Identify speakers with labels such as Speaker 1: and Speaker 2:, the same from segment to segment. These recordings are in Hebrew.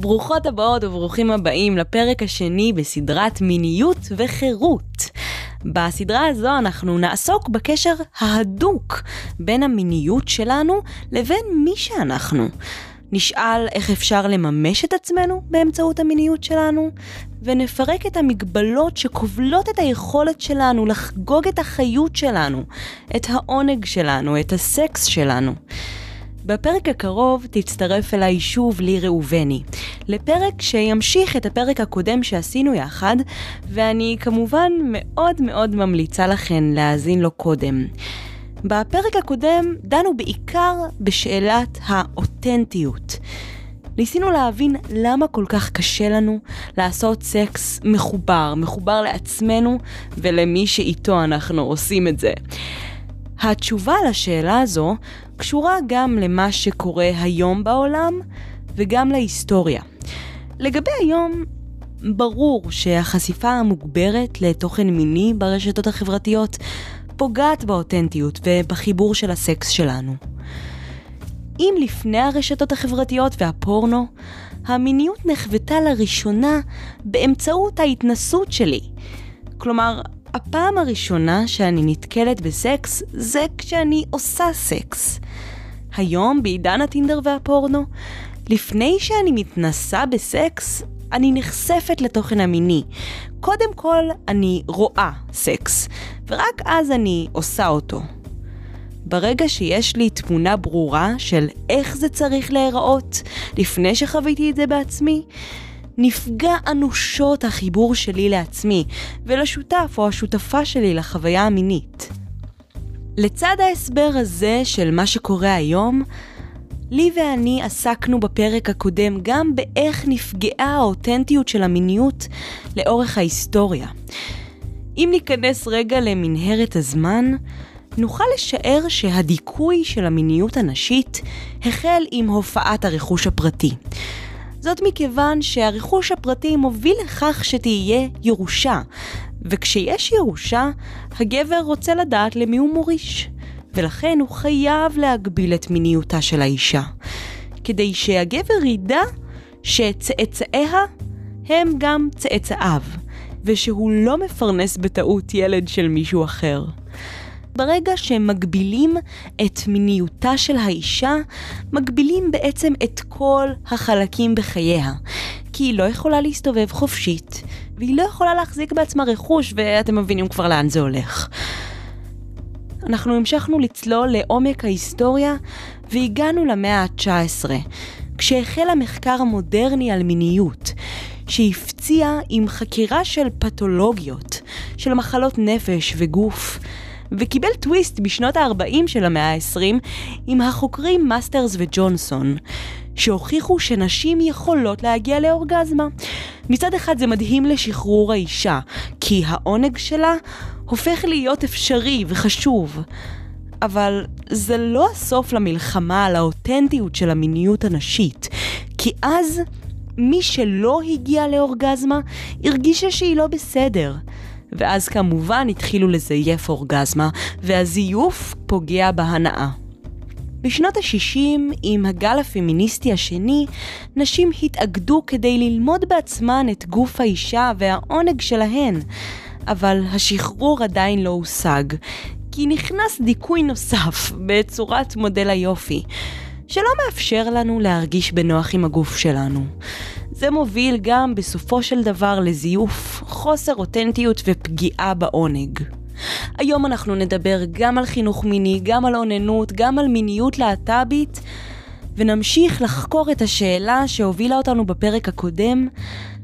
Speaker 1: ברוכות הבאות וברוכים הבאים לפרק השני בסדרת מיניות וחירות. בסדרה הזו אנחנו נעסוק בקשר ההדוק בין המיניות שלנו לבין מי שאנחנו. נשאל איך אפשר לממש את עצמנו באמצעות המיניות שלנו, ונפרק את המגבלות שכובלות את היכולת שלנו לחגוג את החיות שלנו, את העונג שלנו, את הסקס שלנו. בפרק הקרוב תצטרף אליי שוב לי ראובני, לפרק שימשיך את הפרק הקודם שעשינו יחד, ואני כמובן מאוד מאוד ממליצה לכן להאזין לו קודם. בפרק הקודם דנו בעיקר בשאלת האותנטיות. ניסינו להבין למה כל כך קשה לנו לעשות סקס מחובר, מחובר לעצמנו ולמי שאיתו אנחנו עושים את זה. התשובה לשאלה הזו קשורה גם למה שקורה היום בעולם וגם להיסטוריה. לגבי היום, ברור שהחשיפה המוגברת לתוכן מיני ברשתות החברתיות פוגעת באותנטיות ובחיבור של הסקס שלנו. אם לפני הרשתות החברתיות והפורנו, המיניות נחוותה לראשונה באמצעות ההתנסות שלי. כלומר, הפעם הראשונה שאני נתקלת בסקס זה כשאני עושה סקס. היום, בעידן הטינדר והפורנו, לפני שאני מתנסה בסקס, אני נחשפת לתוכן המיני. קודם כל, אני רואה סקס, ורק אז אני עושה אותו. ברגע שיש לי תמונה ברורה של איך זה צריך להיראות, לפני שחוויתי את זה בעצמי, נפגע אנושות החיבור שלי לעצמי ולשותף או השותפה שלי לחוויה המינית. לצד ההסבר הזה של מה שקורה היום, לי ואני עסקנו בפרק הקודם גם באיך נפגעה האותנטיות של המיניות לאורך ההיסטוריה. אם ניכנס רגע למנהרת הזמן, נוכל לשער שהדיכוי של המיניות הנשית החל עם הופעת הרכוש הפרטי. זאת מכיוון שהרכוש הפרטי מוביל לכך שתהיה ירושה, וכשיש ירושה, הגבר רוצה לדעת למי הוא מוריש, ולכן הוא חייב להגביל את מיניותה של האישה, כדי שהגבר ידע שצאצאיה הם גם צאצאיו, ושהוא לא מפרנס בטעות ילד של מישהו אחר. ברגע שהם מגבילים את מיניותה של האישה, מגבילים בעצם את כל החלקים בחייה. כי היא לא יכולה להסתובב חופשית, והיא לא יכולה להחזיק בעצמה רכוש, ואתם מבינים כבר לאן זה הולך. אנחנו המשכנו לצלול לעומק ההיסטוריה, והגענו למאה ה-19, כשהחל המחקר המודרני על מיניות, שהפציע עם חקירה של פתולוגיות, של מחלות נפש וגוף, וקיבל טוויסט בשנות ה-40 של המאה ה-20 עם החוקרים מאסטרס וג'ונסון, שהוכיחו שנשים יכולות להגיע לאורגזמה. מצד אחד זה מדהים לשחרור האישה, כי העונג שלה הופך להיות אפשרי וחשוב. אבל זה לא הסוף למלחמה על האותנטיות של המיניות הנשית, כי אז מי שלא הגיע לאורגזמה הרגישה שהיא לא בסדר. ואז כמובן התחילו לזייף אורגזמה, והזיוף פוגע בהנאה. בשנות ה-60, עם הגל הפמיניסטי השני, נשים התאגדו כדי ללמוד בעצמן את גוף האישה והעונג שלהן, אבל השחרור עדיין לא הושג, כי נכנס דיכוי נוסף בצורת מודל היופי, שלא מאפשר לנו להרגיש בנוח עם הגוף שלנו. זה מוביל גם בסופו של דבר לזיוף, חוסר אותנטיות ופגיעה בעונג. היום אנחנו נדבר גם על חינוך מיני, גם על אוננות, גם על מיניות להט"בית, ונמשיך לחקור את השאלה שהובילה אותנו בפרק הקודם,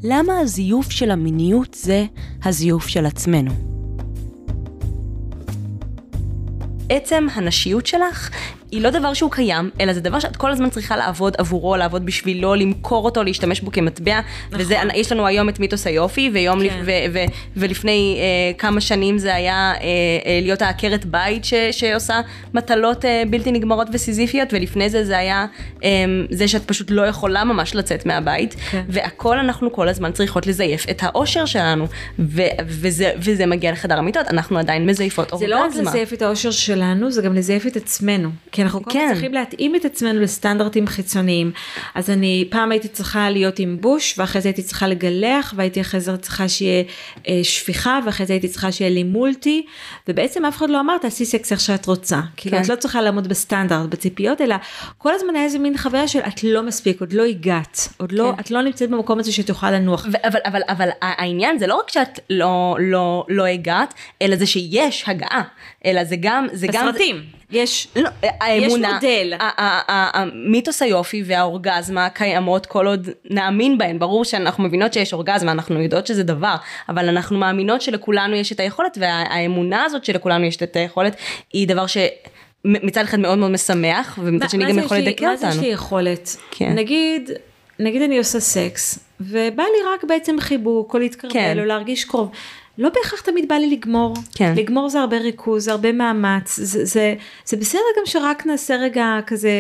Speaker 1: למה הזיוף של המיניות זה הזיוף של עצמנו. עצם הנשיות שלך היא לא דבר שהוא קיים, אלא זה דבר שאת כל הזמן צריכה לעבוד עבורו, לעבוד בשבילו, למכור אותו, להשתמש בו כמטבע. נכון. וזה, יש לנו היום את מיתוס היופי, ויום כן. לפ, ו, ו, ולפני אה, כמה שנים זה היה אה, אה, להיות העקרת בית ש, שעושה מטלות אה, בלתי נגמרות וסיזיפיות, ולפני זה זה היה אה, זה שאת פשוט לא יכולה ממש לצאת מהבית, כן. והכל אנחנו כל הזמן צריכות לזייף את האושר שלנו, ו, וזה, וזה מגיע לחדר המיטות, אנחנו עדיין מזייפות אורגזמה.
Speaker 2: זה לא רק לזייף את האושר שלנו, זה גם לזייף את עצמנו. כי אנחנו כל הזמן
Speaker 1: כן.
Speaker 2: צריכים להתאים את עצמנו לסטנדרטים חיצוניים. אז אני פעם הייתי צריכה להיות עם בוש, ואחרי זה הייתי צריכה לגלח, והייתי אחרי זה צריכה שיהיה אה, שפיכה, ואחרי זה הייתי צריכה שיהיה לי מולטי, ובעצם אף אחד לא אמר תעשי סקס איך שאת רוצה. כאילו
Speaker 1: כן.
Speaker 2: את לא צריכה לעמוד בסטנדרט, בציפיות, אלא כל הזמן היה איזה מין חוויה של את לא מספיק, עוד לא הגעת, עוד לא,
Speaker 1: כן.
Speaker 2: את לא נמצאת במקום הזה שאת יכולה לנוח.
Speaker 1: אבל, אבל, אבל העניין זה לא רק שאת לא, לא, לא הגעת, אלא זה שיש הגעה, אלא זה גם, זה גם...
Speaker 2: בסרטים, יש...
Speaker 1: לא, האמונה,
Speaker 2: מודל.
Speaker 1: ה- ה- המיתוס היופי והאורגזמה קיימות כל עוד נאמין בהן, ברור שאנחנו מבינות שיש אורגזמה, אנחנו יודעות שזה דבר, אבל אנחנו מאמינות שלכולנו יש את היכולת, והאמונה הזאת שלכולנו יש את היכולת, היא דבר שמצד אחד מאוד מאוד משמח, ומצד שני גם יכול
Speaker 2: יש
Speaker 1: לדכא
Speaker 2: מה זה יש
Speaker 1: אותנו.
Speaker 2: לי יכולת?
Speaker 1: כן.
Speaker 2: נגיד, נגיד אני עושה סקס, ובא לי רק בעצם חיבוק, או להתקרבל,
Speaker 1: כן.
Speaker 2: או להרגיש קרוב. לא בהכרח תמיד בא לי לגמור.
Speaker 1: כן.
Speaker 2: לגמור זה הרבה ריכוז, זה הרבה מאמץ. זה, זה, זה בסדר גם שרק נעשה רגע כזה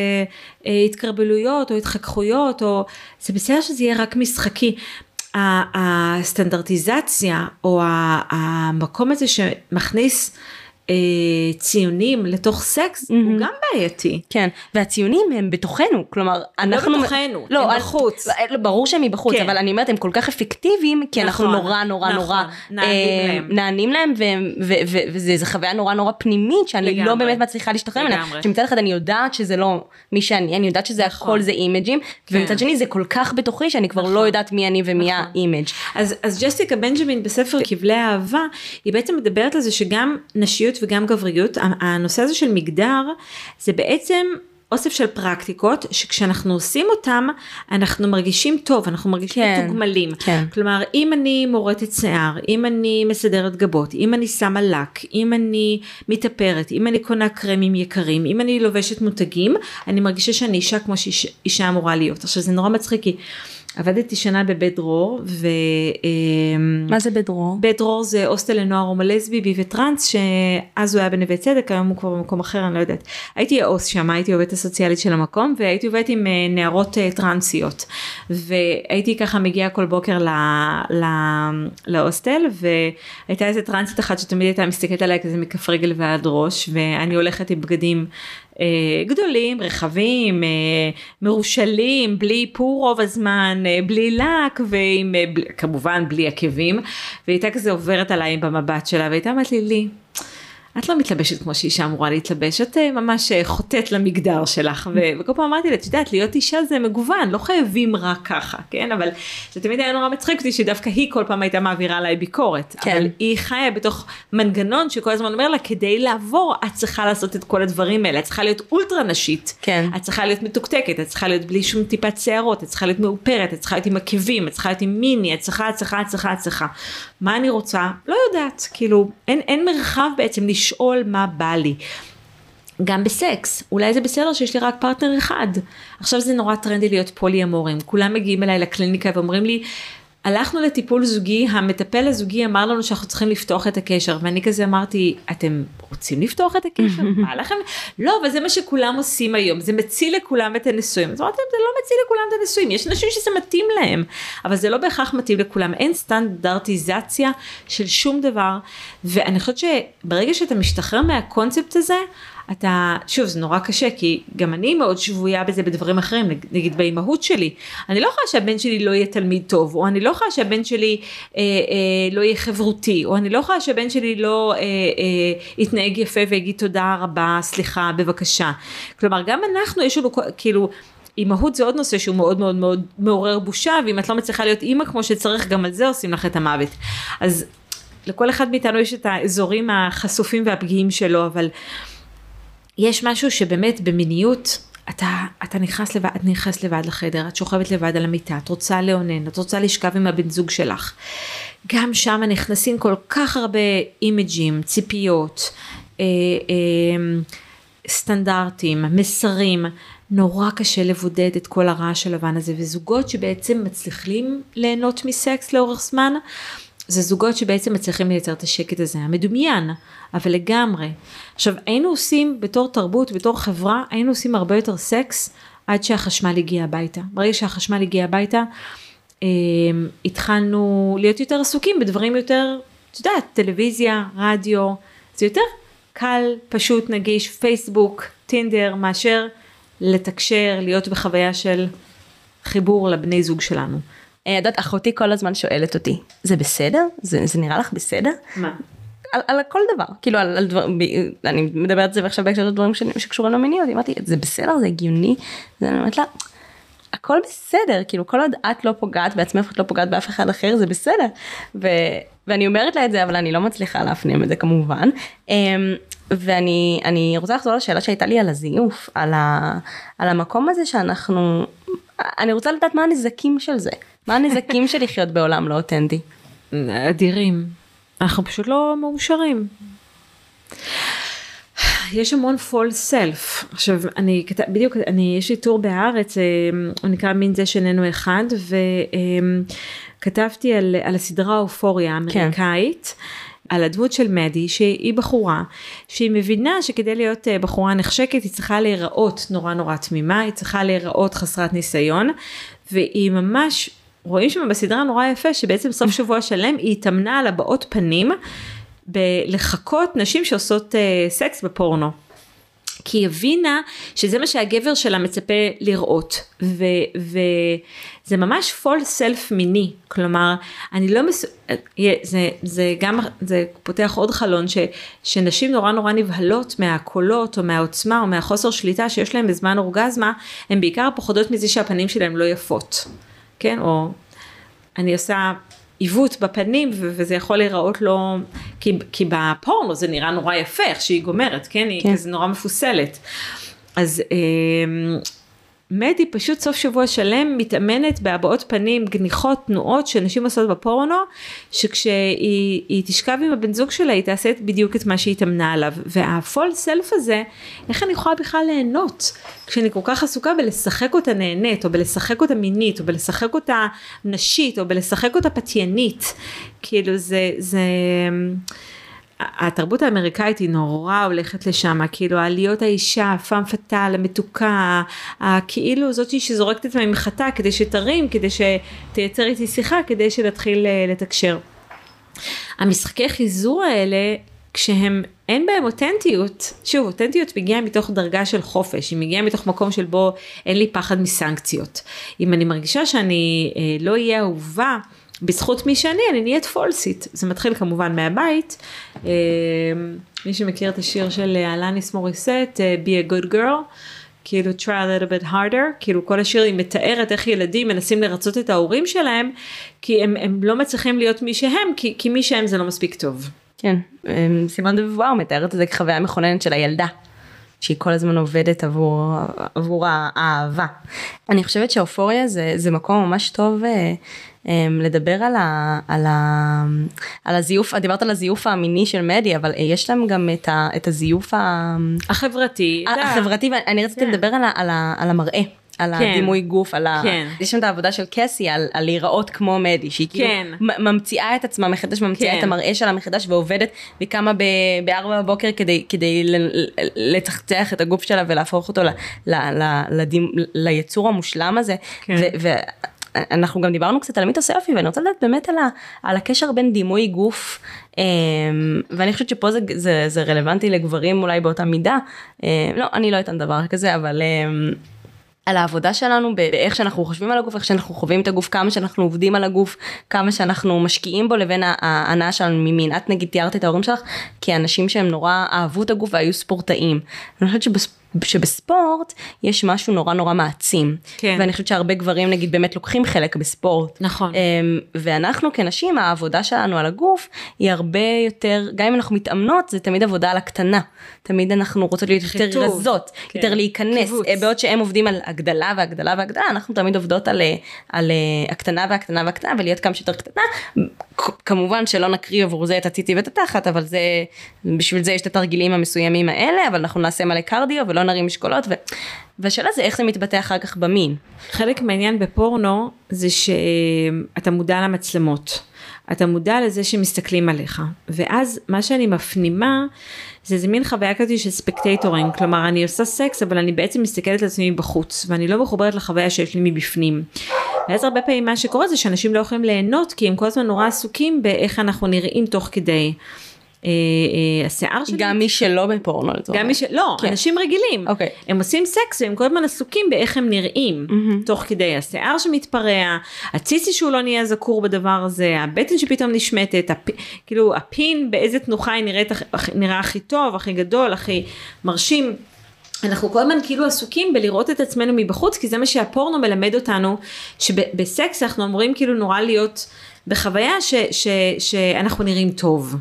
Speaker 2: אה, התקרבלויות, או התחככויות, או... זה בסדר שזה יהיה רק משחקי. הסטנדרטיזציה, או המקום הזה שמכניס... אה, ציונים לתוך סקס הוא גם בעייתי.
Speaker 1: כן, והציוויים הם בתוכנו, כלומר, אנחנו...
Speaker 2: בתוכנו,
Speaker 1: לא,
Speaker 2: הם בחוץ.
Speaker 1: לא, ברור שהם מבחוץ,
Speaker 2: כן.
Speaker 1: אבל אני אומרת, הם כל כך אפקטיביים, כי אנחנו
Speaker 2: נכון,
Speaker 1: נורא נורא
Speaker 2: נכון,
Speaker 1: נורא...
Speaker 2: נענים
Speaker 1: אה,
Speaker 2: להם.
Speaker 1: נענים להם, וזו חוויה נורא נורא פנימית, שאני לא
Speaker 2: לגמרי.
Speaker 1: באמת מצליחה להשתחרר ממנה. שמצד אחד אני יודעת שזה לא מי שאני, אני יודעת שזה
Speaker 2: נכון.
Speaker 1: הכל זה אימג'ים,
Speaker 2: כן.
Speaker 1: ומצד שני זה כל כך בתוכי, שאני כבר לא יודעת מי אני ומי
Speaker 2: נכון.
Speaker 1: ה image.
Speaker 2: אז, אז ג'סיקה בנג'מין בספר כבלי האהבה, היא בעצם מדברת על זה שגם נשיות וגם גבריות, הנושא הזה של מגדר, זה בעצם אוסף של פרקטיקות, שכשאנחנו עושים אותם, אנחנו מרגישים טוב, אנחנו מרגישים
Speaker 1: כן,
Speaker 2: מתוגמלים.
Speaker 1: כן.
Speaker 2: כלומר, אם אני מורטת שיער, אם אני מסדרת גבות, אם אני שמה לק, אם אני מתאפרת, אם אני קונה קרמים יקרים, אם אני לובשת מותגים, אני מרגישה שאני אישה כמו שאישה אמורה להיות. עכשיו, זה נורא מצחיק, כי עבדתי שנה בבית דרור, ו... אמ,
Speaker 1: מה זה בדרור?
Speaker 2: בית דרור זה הוסטל לנוער הומו לסבי בי וטרנס שאז הוא היה בנווה צדק היום הוא כבר במקום אחר אני לא יודעת. הייתי העו"ס שם הייתי עובדת הסוציאלית של המקום והייתי עובדת עם אה, נערות אה, טרנסיות והייתי ככה מגיעה כל בוקר ל, ל, להוסטל והייתה איזה טרנסית אחת שתמיד הייתה מסתכלת עליי כזה מכף רגל ועד ראש ואני הולכת עם בגדים גדולים, רחבים, אה, מרושלים, בלי איפור רוב הזמן, אה, בלי לק ועם, אה, בלי- עקבים, והיא הייתה כזה עוברת עליי במבט שלה והייתה אומרת לי, לי, את לא מתלבשת כמו שאישה אמורה להתלבש, את אה, ממש אה, חוטאת למגדר שלך, ו- וכל פעם אמרתי לה, את יודעת, להיות אישה זה מגוון, לא חייבים רק ככה, כן? אבל זה תמיד היה נורא מצחיק אותי שדווקא היא כל פעם הייתה מעבירה עליי ביקורת,
Speaker 1: כן.
Speaker 2: אבל היא חיה בתוך מנגנון שכל הזמן אומר לה, כדי לעבור, את צריכה לעשות את כל הדברים האלה, את צריכה להיות אולטרה נשית,
Speaker 1: כן.
Speaker 2: את צריכה להיות מתוקתקת, את צריכה להיות בלי שום טיפת שערות, את צריכה להיות מאופרת, את צריכה להיות עם עקבים, את צריכה להיות עם מיני, את צריכה, את צריכה, את צריכה, את צריכה. מה אני רוצה? לא יודעת, כאילו, אין, אין מרחב בעצם לשאול מה בא לי. גם בסקס, אולי זה בסדר שיש לי רק פרטנר אחד. עכשיו זה נורא טרנדי להיות פולי אמורים, כולם מגיעים אליי לקליניקה ואומרים לי, הלכנו לטיפול זוגי, המטפל הזוגי אמר לנו שאנחנו צריכים לפתוח את הקשר, ואני כזה אמרתי, אתם רוצים לפתוח את הקשר? מה לכם? לא, אבל זה מה שכולם עושים היום, זה מציל לכולם את הנישואים. אז אמרתי להם, זה לא מציל לכולם את הנישואים, יש אנשים שזה מתאים להם, אבל זה לא בהכרח מתאים לכולם, אין סטנדרטיזציה של שום דבר, ואני חושבת שברגע שאתה משתחרר מהקונספט הזה, אתה, שוב זה נורא קשה כי גם אני מאוד שבויה בזה בדברים אחרים, נג- נגיד באימהות שלי, אני לא יכולה שהבן שלי לא יהיה תלמיד טוב, או אני לא יכולה שהבן שלי אה, אה, לא יהיה חברותי, או אני לא יכולה שהבן שלי לא אה, אה, יתנהג יפה ויגיד תודה רבה, סליחה, בבקשה. כלומר גם אנחנו יש לנו כאילו אימהות זה עוד נושא שהוא מאוד מאוד מאוד מעורר בושה, ואם את לא מצליחה להיות אימא כמו שצריך, גם על זה עושים לך את המוות. אז לכל אחד מאיתנו יש את האזורים החשופים והפגיעים שלו, אבל יש משהו שבאמת במיניות, אתה, אתה נכנס לבד, את נכנסת לבד לחדר, את שוכבת לבד על המיטה, את רוצה לאונן, את רוצה לשכב עם הבן זוג שלך. גם שם נכנסים כל כך הרבה אימג'ים, ציפיות, אה, אה, סטנדרטים, מסרים, נורא קשה לבודד את כל הרעש הלבן הזה, וזוגות שבעצם מצליחים ליהנות מסקס לאורך זמן, זה זוגות שבעצם מצליחים לייצר את השקט הזה, המדומיין, אבל לגמרי. עכשיו, היינו עושים בתור תרבות, בתור חברה, היינו עושים הרבה יותר סקס עד שהחשמל הגיע הביתה. ברגע שהחשמל הגיע הביתה, אה, התחלנו להיות יותר עסוקים בדברים יותר, את יודעת, טלוויזיה, רדיו, זה יותר קל, פשוט, נגיש, פייסבוק, טינדר, מאשר לתקשר, להיות בחוויה של חיבור לבני זוג שלנו.
Speaker 3: אה, יודעת, אחותי כל הזמן שואלת אותי, זה בסדר? זה, זה נראה לך בסדר?
Speaker 2: מה?
Speaker 3: על, על כל דבר, כאילו על, על דבר, ב, אני מדברת זה עכשיו בהקשר לדברים שקשורים למיניות, אמרתי, זה בסדר, זה הגיוני, זה אני אומרת לה, הכל בסדר, כאילו כל עוד את לא פוגעת בעצמך, את לא פוגעת באף אחד אחר, זה בסדר. ו, ואני אומרת לה את זה, אבל אני לא מצליחה להפנים את זה כמובן. אמ, ואני אני רוצה לחזור לשאלה שהייתה לי על הזיוף, על, ה, על המקום הזה שאנחנו, אני רוצה לדעת מה הנזקים של זה, מה הנזקים של לחיות בעולם לא אותנטי.
Speaker 2: אדירים. אנחנו פשוט לא מאושרים. יש המון false self. עכשיו, אני כתב, בדיוק, אני, יש לי טור בהארץ, אה, הוא נקרא מין זה שאיננו אחד, וכתבתי על, על הסדרה אופוריה האמריקאית. כן. על הדמות של מדי שהיא בחורה שהיא מבינה שכדי להיות אה, בחורה נחשקת היא צריכה להיראות נורא נורא תמימה היא צריכה להיראות חסרת ניסיון והיא ממש רואים שם בסדרה נורא יפה שבעצם סוף שבוע שלם היא התאמנה על הבעות פנים בלחקות נשים שעושות uh, סקס בפורנו. כי היא הבינה שזה מה שהגבר שלה מצפה לראות. וזה ממש פול סלף מיני כלומר אני לא מס... זה, זה גם זה פותח עוד חלון ש, שנשים נורא נורא נבהלות מהקולות או מהעוצמה או מהחוסר שליטה שיש להם בזמן אורגזמה הן בעיקר פוחדות מזה שהפנים שלהם לא יפות כן או אני עושה עיוות בפנים וזה יכול להיראות לו, כי, כי בפורנו זה נראה נורא יפה איך שהיא גומרת, כן? היא כן. כזה נורא מפוסלת. אז אה, מדי פשוט סוף שבוע שלם מתאמנת בהבעות פנים, גניחות, תנועות שנשים עושות בפורנו, שכשהיא תשכב עם הבן זוג שלה היא תעשה בדיוק את מה שהיא התאמנה עליו. והפול סלף הזה, איך אני יכולה בכלל ליהנות? כשאני כל כך עסוקה בלשחק אותה נהנית, או בלשחק אותה מינית, או בלשחק אותה נשית, או בלשחק אותה פתיינית. כאילו זה, זה... התרבות האמריקאית היא נורא הולכת לשם, כאילו העליות האישה, פאם פאטל, המתוקה, הכאילו זאתי שזורקת את עצמה ממחטה כדי שתרים, כדי שתייצר איתי שיחה, כדי שנתחיל אה, לתקשר. המשחקי חיזור האלה, כשהם, אין בהם אותנטיות, שוב, אותנטיות מגיעה מתוך דרגה של חופש, היא מגיעה מתוך מקום של בו אין לי פחד מסנקציות. אם אני מרגישה שאני אה, לא אהיה אהובה, בזכות מי שאני, אני נהיית פולסית. זה מתחיל כמובן מהבית. אה, מי שמכיר את השיר של אלניס מוריסט, אה, Be a good girl, כאילו try a little bit harder, כאילו כל השיר היא מתארת איך ילדים מנסים לרצות את ההורים שלהם, כי הם, הם לא מצליחים להיות מי שהם, כי, כי מי שהם זה לא מספיק טוב.
Speaker 3: כן, אה, סימון דבואר מתארת את זה כחוויה מכוננת של הילדה. שהיא כל הזמן עובדת עבור, עבור האהבה. אני חושבת שאופוריה זה, זה מקום ממש טוב אמ, לדבר על, ה, על, ה, על הזיוף, דיברת על הזיוף המיני של מדי, אבל יש להם גם את, ה, את הזיוף ה...
Speaker 2: החברתי.
Speaker 3: החברתי, ואני רציתי כן. לדבר על, ה, על, ה, על המראה. על כן. הדימוי גוף, על ה... כן. יש שם את העבודה של קסי על, על להיראות כמו מדי, שהיא כאילו כן. ממציאה את עצמה מחדש, ממציאה כן. את המראה שלה מחדש ועובדת, וקמה בארבע בבוקר כדי, כדי לצחצח את הגוף שלה ולהפוך אותו ל, ל, ל, לדימ, ליצור המושלם הזה. כן. ו, ו, אנחנו גם דיברנו קצת על המיתוס היופי ואני רוצה לדעת באמת על, ה, על הקשר בין דימוי גוף אמ, ואני חושבת שפה זה, זה, זה רלוונטי לגברים אולי באותה מידה אמ, לא אני לא אתן דבר כזה אבל אמ, על העבודה שלנו באיך שאנחנו חושבים על הגוף איך שאנחנו חווים את הגוף כמה שאנחנו עובדים על הגוף כמה שאנחנו משקיעים בו לבין ההנאה שלנו ממין את נגיד תיארת את ההורים שלך כאנשים שהם נורא אהבו את הגוף והיו ספורטאים. אני חושבת שבספורט יש משהו נורא נורא מעצים. כן. ואני חושבת שהרבה גברים נגיד באמת לוקחים חלק בספורט.
Speaker 2: נכון.
Speaker 3: אמ, ואנחנו כנשים העבודה שלנו על הגוף היא הרבה יותר, גם אם אנחנו מתאמנות זה תמיד עבודה על הקטנה. תמיד אנחנו רוצות להיות יותר רזות, כן. יותר להיכנס. קיבוץ. אה, בעוד שהם עובדים על הגדלה והגדלה והגדלה, אנחנו תמיד עובדות על, אה, על אה, הקטנה והקטנה והקטנה ולהיות כמה שיותר קטנה. כמובן שלא נקריב עבור זה את הציצי ואת התחת, אבל זה, בשביל זה יש את התרגילים המסוימים האלה, אבל אנחנו נעשה מלא קרדיו ולא נרים משקולות, ו... והשאלה זה איך זה מתבטא אחר כך במין.
Speaker 2: חלק מהעניין בפורנו זה שאתה מודע למצלמות. אתה מודע לזה שמסתכלים עליך, ואז מה שאני מפנימה זה איזה מין חוויה כזאת של spectatoring, כלומר אני עושה סקס אבל אני בעצם מסתכלת על עצמי בחוץ, ואני לא מחוברת לחוויה שיש לי מבפנים. ואז הרבה פעמים מה שקורה זה שאנשים לא יכולים ליהנות כי הם כל הזמן נורא עסוקים באיך אנחנו נראים תוך כדי. אה, אה, השיער שלי...
Speaker 1: גם מי שלא בפורנו לצורך
Speaker 2: גם מי ש... לא,
Speaker 1: כן.
Speaker 2: אנשים רגילים.
Speaker 1: אוקיי.
Speaker 2: הם עושים סקס והם כל הזמן עסוקים באיך הם נראים. תוך כדי השיער שמתפרע, הציצי שהוא לא נהיה זקור בדבר הזה, הבטן שפתאום נשמטת, הפ... כאילו הפין באיזה תנוחה היא נראית, נראה הכי טוב, הכי גדול, הכי מרשים. אנחנו כל הזמן כאילו עסוקים בלראות את עצמנו מבחוץ, כי זה מה שהפורנו מלמד אותנו, שבסקס אנחנו אמורים כאילו נורא להיות בחוויה ש, ש, שאנחנו נראים טוב.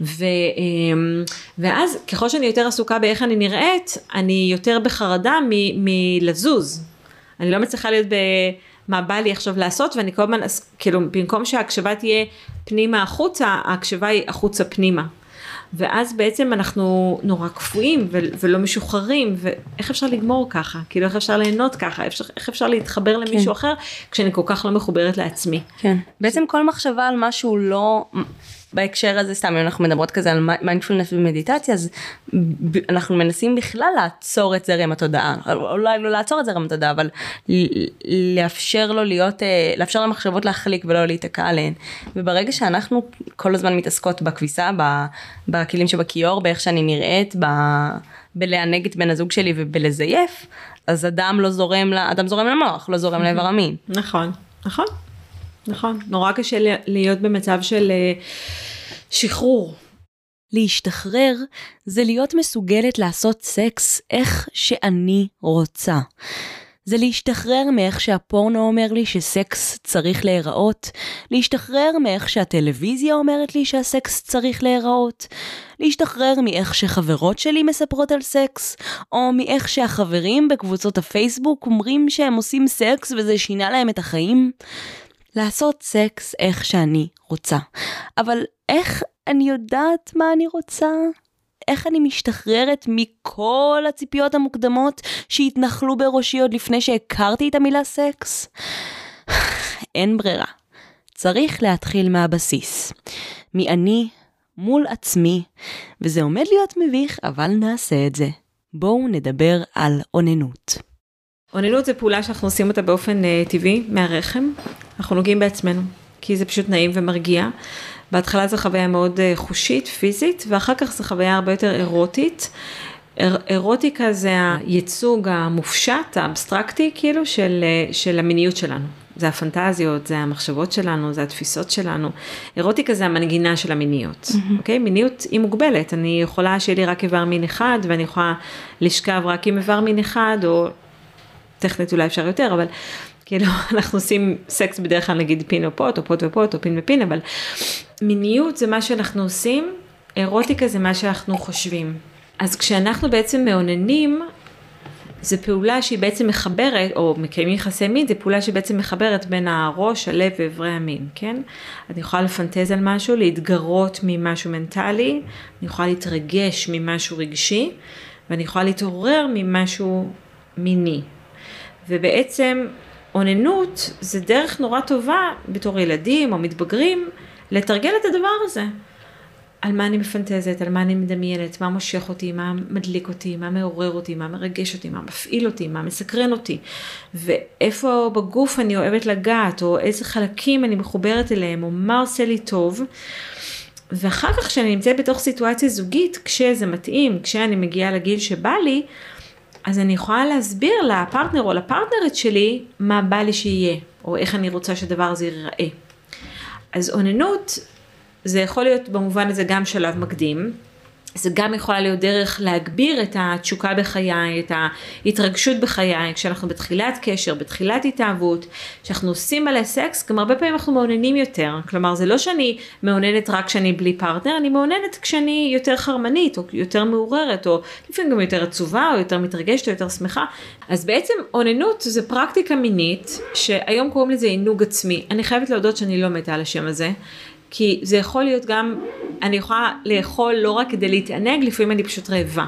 Speaker 2: ו, אמ, ואז ככל שאני יותר עסוקה באיך אני נראית, אני יותר בחרדה מ, מלזוז. אני לא מצליחה להיות במה בא לי עכשיו לעשות, ואני כל הזמן, כאילו, במקום שההקשבה תהיה פנימה החוצה, ההקשבה היא החוצה פנימה. ואז בעצם אנחנו נורא קפואים ו- ולא משוחררים, ואיך אפשר לגמור ככה? כאילו איך אפשר ליהנות ככה? איך אפשר, איך אפשר להתחבר למישהו
Speaker 1: כן.
Speaker 2: אחר כשאני כל כך לא מחוברת לעצמי?
Speaker 1: כן. בעצם כל מחשבה על משהו לא, בהקשר הזה סתם אם אנחנו מדברות כזה על מיינדפולנס ומדיטציה אז אנחנו מנסים בכלל לעצור את זרם התודעה, אולי לא לעצור את זרם התודעה אבל לאפשר לו להיות, אה, לאפשר למחשבות להחליק ולא להיתקע עליהן. וברגע שאנחנו כל הזמן מתעסקות בכביסה, בכלים שבכיור, באיך שאני נראית, ב- בלענג את בן הזוג שלי ובלזייף, אז הדם לא זורם, הדם זורם למוח, לא זורם לאיבר המין.
Speaker 2: נכון, נכון, נכון. נורא קשה להיות במצב של אה, שחרור.
Speaker 1: להשתחרר זה להיות מסוגלת לעשות סקס איך שאני רוצה. זה להשתחרר מאיך שהפורנו אומר לי שסקס צריך להיראות, להשתחרר מאיך שהטלוויזיה אומרת לי שהסקס צריך להיראות, להשתחרר מאיך שחברות שלי מספרות על סקס, או מאיך שהחברים בקבוצות הפייסבוק אומרים שהם עושים סקס וזה שינה להם את החיים. לעשות סקס איך שאני רוצה. אבל איך אני יודעת מה אני רוצה? איך אני משתחררת מכל הציפיות המוקדמות שהתנחלו בראשי עוד לפני שהכרתי את המילה סקס? אין ברירה. צריך להתחיל מהבסיס. מאני מול עצמי, וזה עומד להיות מביך, אבל נעשה את זה. בואו נדבר על אוננות.
Speaker 2: אוננות זה פעולה שאנחנו עושים אותה באופן uh, טבעי, מהרחם. אנחנו נוגעים בעצמנו, כי זה פשוט נעים ומרגיע. בהתחלה זו חוויה מאוד uh, חושית, פיזית, ואחר כך זו חוויה הרבה יותר אירוטית. אר, אירוטיקה זה הייצוג המופשט, האבסטרקטי, כאילו, של, uh, של המיניות שלנו. זה הפנטזיות, זה המחשבות שלנו, זה התפיסות שלנו. אירוטיקה זה המנגינה של המיניות, אוקיי? מיניות היא מוגבלת, אני יכולה שיהיה לי רק איבר מין אחד, ואני יכולה לשכב רק עם איבר מין אחד, או טכנית אולי אפשר יותר, אבל כאילו אנחנו עושים סקס בדרך כלל נגיד פין או פוט, או פוט ופוט, או פין ופין, אבל מיניות זה מה שאנחנו עושים, אירוטיקה זה מה שאנחנו חושבים. אז כשאנחנו בעצם מאוננים, זו פעולה שהיא בעצם מחברת, או מקיימים יחסי מין, זו פעולה שבעצם מחברת בין הראש, הלב ואיברי המין, כן? אני יכולה לפנטז על משהו, להתגרות ממשהו מנטלי, אני יכולה להתרגש ממשהו רגשי, ואני יכולה להתעורר ממשהו מיני. ובעצם אוננות זה דרך נורא טובה בתור ילדים או מתבגרים לתרגל את הדבר הזה. על מה אני מפנטזת, על מה אני מדמיינת, מה מושך אותי, מה מדליק אותי, מה מעורר אותי, מה מרגש אותי, מה מפעיל אותי, מה מסקרן אותי, ואיפה בגוף אני אוהבת לגעת, או איזה חלקים אני מחוברת אליהם, או מה עושה לי טוב. ואחר כך כשאני נמצאת בתוך סיטואציה זוגית, כשזה מתאים, כשאני מגיעה לגיל שבא לי, אז אני יכולה להסביר לפרטנר או לפרטנרית שלי מה בא לי שיהיה, או איך אני רוצה שהדבר הזה ייראה. אז אוננות זה יכול להיות במובן הזה גם שלב מקדים, זה גם יכולה להיות דרך להגביר את התשוקה בחיי, את ההתרגשות בחיי, כשאנחנו בתחילת קשר, בתחילת התאהבות, כשאנחנו עושים מלא סקס, גם הרבה פעמים אנחנו מעוננים יותר. כלומר, זה לא שאני מעוננת רק כשאני בלי פרטנר, אני מעוננת כשאני יותר חרמנית, או יותר מעוררת, או לפעמים גם יותר עצובה, או יותר מתרגשת, או יותר שמחה. אז בעצם אוננות זה פרקטיקה מינית, שהיום קוראים לזה עינוג עצמי. אני חייבת להודות שאני לא מתה על השם הזה. כי זה יכול להיות גם, אני יכולה לאכול לא רק כדי להתענג, לפעמים אני פשוט רעבה.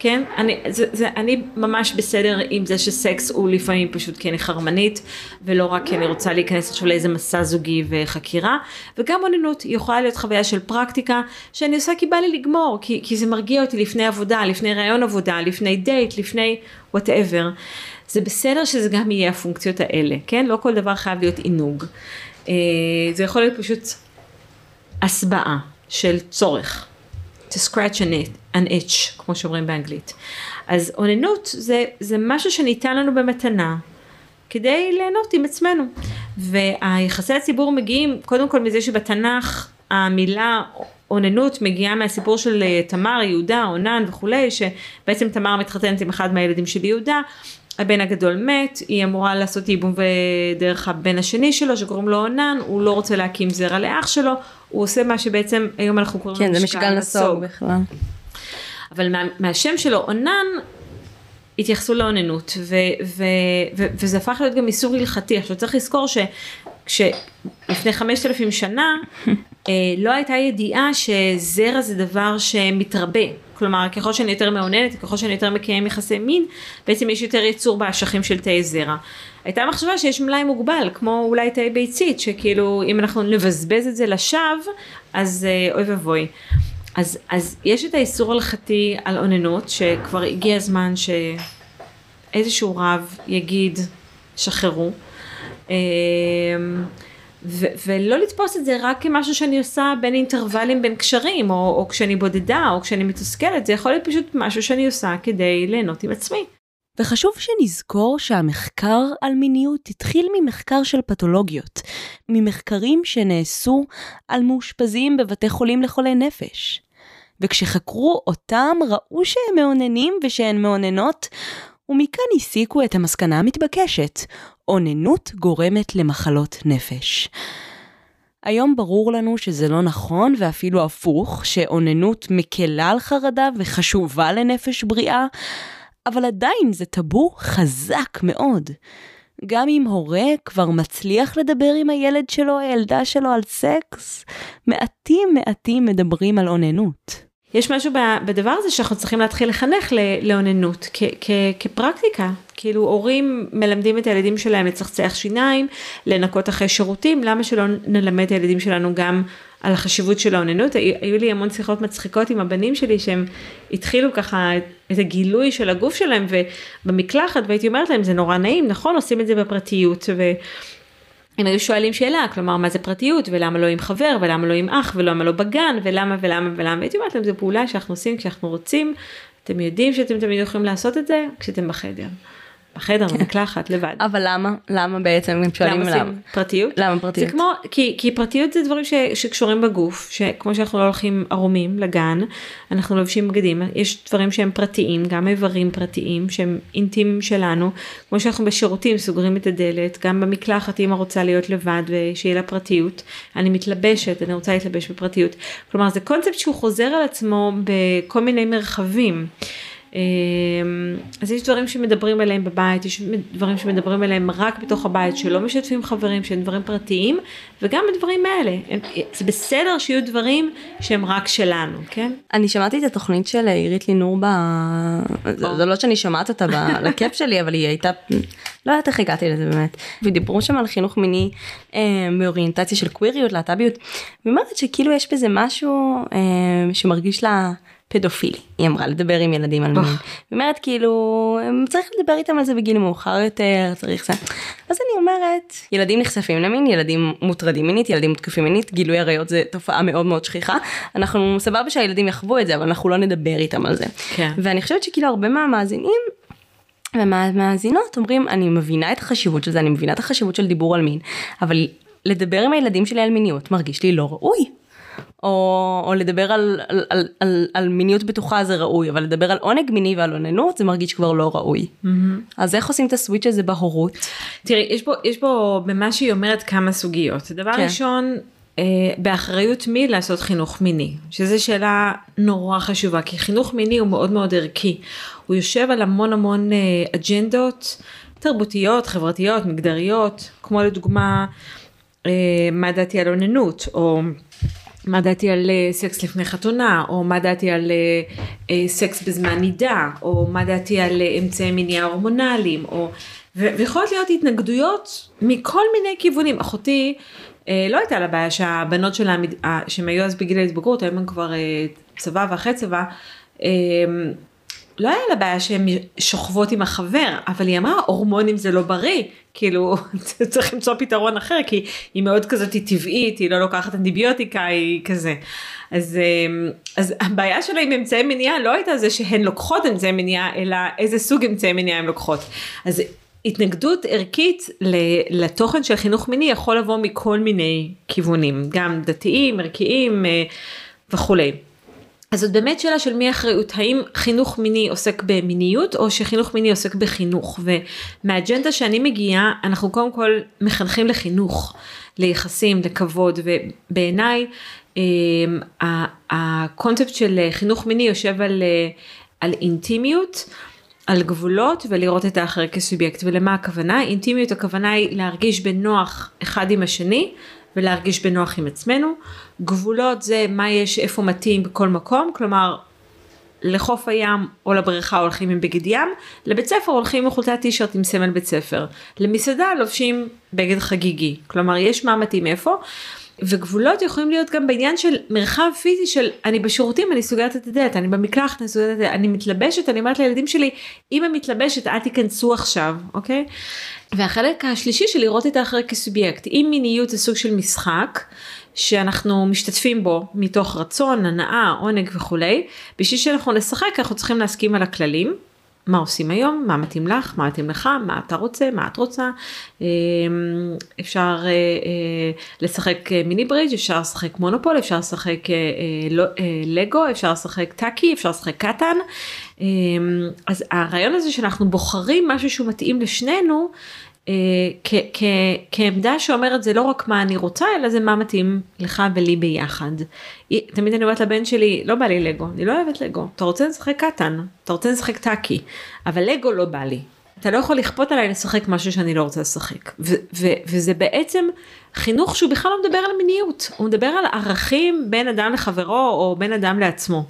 Speaker 2: כן? אני, זה, זה, אני ממש בסדר עם זה שסקס הוא לפעמים פשוט כי אני חרמנית, ולא רק כי אני רוצה להיכנס עכשיו לאיזה מסע זוגי וחקירה, וגם אוננות יכולה להיות חוויה של פרקטיקה, שאני עושה כי בא לי לגמור, כי, כי זה מרגיע אותי לפני עבודה, לפני ראיון עבודה, לפני דייט, לפני וואטאבר. זה בסדר שזה גם יהיה הפונקציות האלה, כן? לא כל דבר חייב להיות עינוג. זה יכול להיות פשוט הסבעה של צורך, to scratch an itch, an itch כמו שאומרים באנגלית. אז אוננות זה, זה משהו שניתן לנו במתנה כדי ליהנות עם עצמנו. והיחסי הציבור מגיעים קודם כל מזה שבתנ"ך המילה אוננות מגיעה מהסיפור של אה, תמר, יהודה, אונן וכולי, שבעצם תמר מתחתנת עם אחד מהילדים של יהודה, הבן הגדול מת, היא אמורה לעשות ייבום דרך הבן השני שלו שקוראים לו אונן, הוא לא רוצה להקים זרע לאח שלו, הוא עושה מה שבעצם היום אנחנו קוראים
Speaker 1: כן, זה משקל נסוג בכלל.
Speaker 2: אבל מה, מהשם שלו אונן התייחסו לאוננות ו, ו, ו, וזה הפך להיות גם איסור הלכתי עכשיו צריך לזכור שלפני חמשת אלפים שנה לא הייתה ידיעה שזרע זה דבר שמתרבה. כלומר ככל שאני יותר מאוננת ככל שאני יותר מקיים יחסי מין בעצם יש יותר ייצור באשכים של תאי זרע. הייתה מחשבה שיש מלאי מוגבל כמו אולי תאי ביצית שכאילו אם אנחנו נבזבז את זה לשווא אז אה, אוי ואבוי. אז, אז יש את האיסור הלכתי על אוננות שכבר הגיע הזמן שאיזשהו רב יגיד שחררו אמ, ו- ולא לתפוס את זה רק כמשהו שאני עושה בין אינטרוולים בין קשרים או, או כשאני בודדה או כשאני מתוסכלת זה יכול להיות פשוט משהו שאני עושה כדי ליהנות עם עצמי.
Speaker 1: וחשוב שנזכור שהמחקר על מיניות התחיל ממחקר של פתולוגיות, ממחקרים שנעשו על מאושפזים בבתי חולים לחולי נפש. וכשחקרו אותם ראו שהם מאוננים ושהן מאוננות, ומכאן הסיקו את המסקנה המתבקשת, אוננות גורמת למחלות נפש. היום ברור לנו שזה לא נכון ואפילו הפוך, שאוננות מקלה על חרדה וחשובה לנפש בריאה, אבל עדיין זה טאבו חזק מאוד. גם אם הורה כבר מצליח לדבר עם הילד שלו, הילדה שלו על סקס, מעטים מעטים מדברים על אוננות.
Speaker 2: יש משהו בדבר הזה שאנחנו צריכים להתחיל לחנך לאוננות כפרקטיקה. כאילו הורים מלמדים את הילדים שלהם לצחצח שיניים, לנקות אחרי שירותים, למה שלא נלמד את הילדים שלנו גם על החשיבות של האוננות? היו לי המון שיחות מצחיקות עם הבנים שלי שהם התחילו ככה את הגילוי של הגוף שלהם ובמקלחת והייתי אומרת להם זה נורא נעים, נכון עושים את זה בפרטיות. ו... הם היו שואלים שאלה, כלומר מה זה פרטיות ולמה לא עם חבר ולמה לא עם אח ולמה לא בגן ולמה ולמה ולמה, הייתי אומרת להם זו פעולה שאנחנו עושים כשאנחנו רוצים, אתם יודעים שאתם תמיד יכולים לעשות את זה כשאתם בחדר. בחדר, כן. במקלחת, לבד.
Speaker 1: אבל למה? למה בעצם הם שואלים למה? למה?
Speaker 2: פרטיות?
Speaker 1: למה פרטיות?
Speaker 2: זה כמו, כי, כי פרטיות זה דברים ש, שקשורים בגוף, שכמו שאנחנו לא הולכים ערומים לגן, אנחנו לובשים בגדים, יש דברים שהם פרטיים, גם איברים פרטיים שהם אינטימיים שלנו, כמו שאנחנו בשירותים סוגרים את הדלת, גם במקלחת אמא רוצה להיות לבד ושיהיה לה פרטיות, אני מתלבשת, אני רוצה להתלבש בפרטיות, כלומר זה קונספט שהוא חוזר על עצמו בכל מיני מרחבים. אמ, אז יש דברים שמדברים עליהם בבית, יש דברים שמדברים עליהם רק בתוך הבית, שלא משתפים חברים, שהם דברים פרטיים, וגם הדברים האלה. זה בסדר שיהיו דברים שהם רק שלנו, כן?
Speaker 1: אני שמעתי את התוכנית של עירית לינור ב... זה לא שאני שומעת אותה לקאפ שלי, אבל היא הייתה... לא יודעת איך הגעתי לזה באמת. ודיברו שם על חינוך מיני אה, מאוריינטציה של קוויריות, להט"ביות. והיא אומרת שכאילו יש בזה משהו אה, שמרגיש לה... פדופילי, היא אמרה, לדבר עם ילדים על מין. היא אומרת כאילו, צריך לדבר איתם על זה בגיל מאוחר יותר, צריך זה. אז אני אומרת, ילדים נחשפים למין, ילדים מוטרדים מינית, ילדים מותקפים מינית, גילוי עריות זה תופעה מאוד מאוד שכיחה. אנחנו סבבה שהילדים יחוו את זה, אבל אנחנו לא נדבר איתם על זה. כן. ואני חושבת שכאילו הרבה מהמאזינים ומהמאזינות אומרים, אני מבינה את החשיבות של זה, אני מבינה את החשיבות של דיבור על מין, אבל לדבר עם הילדים שלי על מיניות מרגיש לי לא ראוי. או, או לדבר על, על, על, על, על מיניות בטוחה זה ראוי, אבל לדבר על עונג מיני ועל אוננות זה מרגיש כבר לא ראוי. Mm-hmm. אז איך עושים את הסוויץ' הזה בהורות?
Speaker 2: תראי, יש פה, יש פה במה שהיא אומרת כמה סוגיות. דבר כן. ראשון, אה, באחריות מי לעשות חינוך מיני, שזו שאלה נורא חשובה, כי חינוך מיני הוא מאוד מאוד ערכי. הוא יושב על המון המון אה, אג'נדות תרבותיות, חברתיות, מגדריות, כמו לדוגמה, אה, מה דעתי על אוננות, או... מה דעתי על אה, סקס לפני חתונה, או מה דעתי על אה, אה, סקס בזמן נידה, או מה דעתי על אמצעי מניעה הורמונליים, או... ויכולות להיות התנגדויות מכל מיני כיוונים. אחותי, לא הייתה לה בעיה שהבנות שלה, שהן היו אז בגיל ההתבגרות, היום הן כבר צבא ואחרי צבא, לא היה לה בעיה שהן שוכבות עם החבר, אבל היא אמרה, הורמונים זה לא בריא, כאילו, צריך למצוא פתרון אחר, כי היא מאוד כזאת היא טבעית, היא לא לוקחת אנטיביוטיקה, היא כזה. אז, אמ, אז הבעיה שלה עם אמצעי מניעה לא הייתה זה שהן לוקחות אמצעי מניעה, אלא איזה סוג אמצעי מניעה הן לוקחות. אז התנגדות ערכית לתוכן של חינוך מיני יכול לבוא מכל מיני כיוונים, גם דתיים, ערכיים אה, וכולי. אז זאת באמת שאלה של מי אחריות, האם חינוך מיני עוסק במיניות או שחינוך מיני עוסק בחינוך? ומהאג'נדה שאני מגיעה אנחנו קודם כל מחנכים לחינוך, ליחסים, לכבוד ובעיניי אה, הקונספט של חינוך מיני יושב על, אה, על אינטימיות, על גבולות ולראות את האחר כסובייקט. ולמה הכוונה, אינטימיות הכוונה היא להרגיש בנוח אחד עם השני ולהרגיש בנוח עם עצמנו. גבולות זה מה יש, איפה מתאים בכל מקום, כלומר לחוף הים או לבריכה הולכים עם בגד ים, לבית ספר הולכים עם חולצת טישרט עם סמל בית ספר, למסעדה לובשים בגד חגיגי, כלומר יש מה מתאים איפה. וגבולות יכולים להיות גם בעניין של מרחב פיזי של אני בשירותים אני סוגרת את הדלת אני במקלחת אני סוגרת את הדלת אני מתלבשת אני אומרת לילדים שלי אמא מתלבשת אל תיכנסו עכשיו אוקיי. והחלק השלישי של לראות את האחר כסובייקט אם מיניות זה סוג של משחק שאנחנו משתתפים בו מתוך רצון הנאה עונג וכולי בשביל שאנחנו נשחק אנחנו צריכים להסכים על הכללים מה עושים היום, מה מתאים לך, מה מתאים לך, מה אתה רוצה, מה את רוצה. אמ, אפשר אה, אה, לשחק אה, מיני ברידג', אפשר לשחק מונופול, אפשר לשחק לא, לגו, אפשר לשחק טאקי, אפשר לשחק קטן. אמ, אז הרעיון הזה שאנחנו בוחרים משהו שהוא מתאים לשנינו, אה, כעמדה שאומרת זה לא רק מה אני רוצה אלא זה מה מתאים לך ולי ביחד. תמיד אני אומרת לבן שלי לא בא לי לגו אני לא אוהבת לגו אתה רוצה לשחק קטן אתה רוצה לשחק טאקי אבל לגו לא בא לי. אתה לא יכול לכפות עליי לשחק משהו שאני לא רוצה לשחק ו- ו- וזה בעצם חינוך שהוא בכלל לא מדבר על מיניות הוא מדבר על ערכים בין אדם לחברו או בין אדם לעצמו.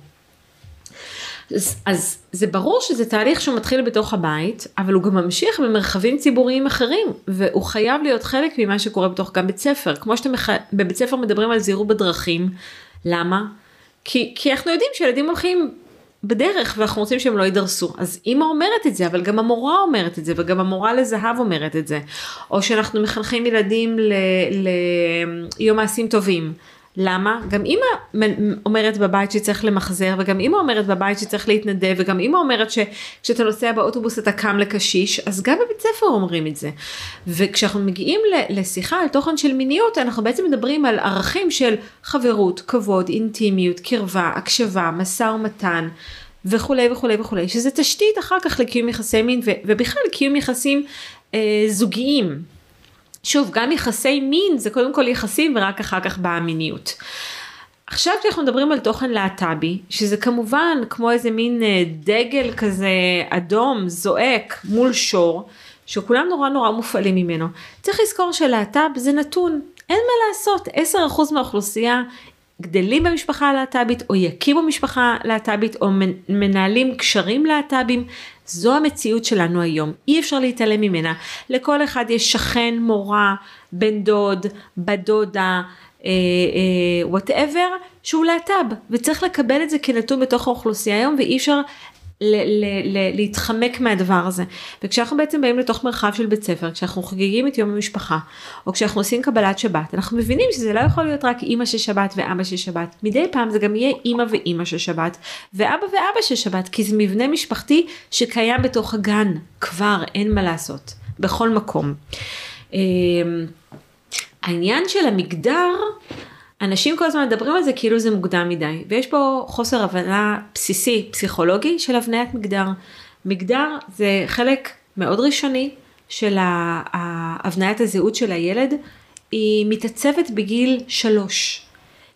Speaker 2: אז, אז זה ברור שזה תהליך שהוא מתחיל בתוך הבית, אבל הוא גם ממשיך במרחבים ציבוריים אחרים, והוא חייב להיות חלק ממה שקורה בתוך גם בית ספר. כמו שאתם מח... בבית ספר מדברים על זהירות בדרכים, למה? כי, כי אנחנו יודעים שילדים הולכים בדרך ואנחנו רוצים שהם לא יידרסו. אז אימא אומרת את זה, אבל גם המורה אומרת את זה, וגם המורה לזהב אומרת את זה. או שאנחנו מחנכים ילדים ליום מעשים טובים. למה? גם אימא אומרת בבית שצריך למחזר וגם אימא אומרת בבית שצריך להתנדב וגם אימא אומרת שכשאתה נוסע באוטובוס אתה קם לקשיש אז גם בבית ספר אומרים את זה. וכשאנחנו מגיעים לשיחה על תוכן של מיניות אנחנו בעצם מדברים על ערכים של חברות, כבוד, אינטימיות, קרבה, הקשבה, משא ומתן וכולי וכולי וכולי שזה תשתית אחר כך לקיום יחסי מין ובכלל קיום יחסים אה, זוגיים. שוב, גם יחסי מין זה קודם כל יחסים ורק אחר כך באה המיניות. עכשיו כשאנחנו מדברים על תוכן להט"בי, שזה כמובן כמו איזה מין אה, דגל כזה אדום, זועק, מול שור, שכולם נורא נורא מופעלים ממנו, צריך לזכור שלהט"ב זה נתון, אין מה לעשות, 10% מהאוכלוסייה גדלים במשפחה הלהט"בית או יקימו משפחה להט"בית או מנהלים קשרים להט"בים, זו המציאות שלנו היום, אי אפשר להתעלם ממנה. לכל אחד יש שכן, מורה, בן דוד, בת דודה, וואטאבר, אה, uh, שהוא להט"ב, וצריך לקבל את זה כנתון בתוך האוכלוסייה היום, ואי אפשר ל- ל- ל- להתחמק מהדבר הזה. וכשאנחנו בעצם באים לתוך מרחב של בית ספר, כשאנחנו חוגגים את יום המשפחה, או כשאנחנו עושים קבלת שבת, אנחנו מבינים שזה לא יכול להיות רק אימא של שבת ואבא של שבת. מדי פעם זה גם יהיה אימא ואימא של שבת, ואבא ואבא של שבת, כי זה מבנה משפחתי שקיים בתוך הגן, כבר אין מה לעשות, בכל מקום. אמ, העניין של המגדר, אנשים כל הזמן מדברים על זה כאילו זה מוקדם מדי, ויש פה חוסר הבנה בסיסי, פסיכולוגי, של הבניית מגדר. מגדר זה חלק מאוד ראשוני של הבניית הזהות של הילד, היא מתעצבת בגיל שלוש.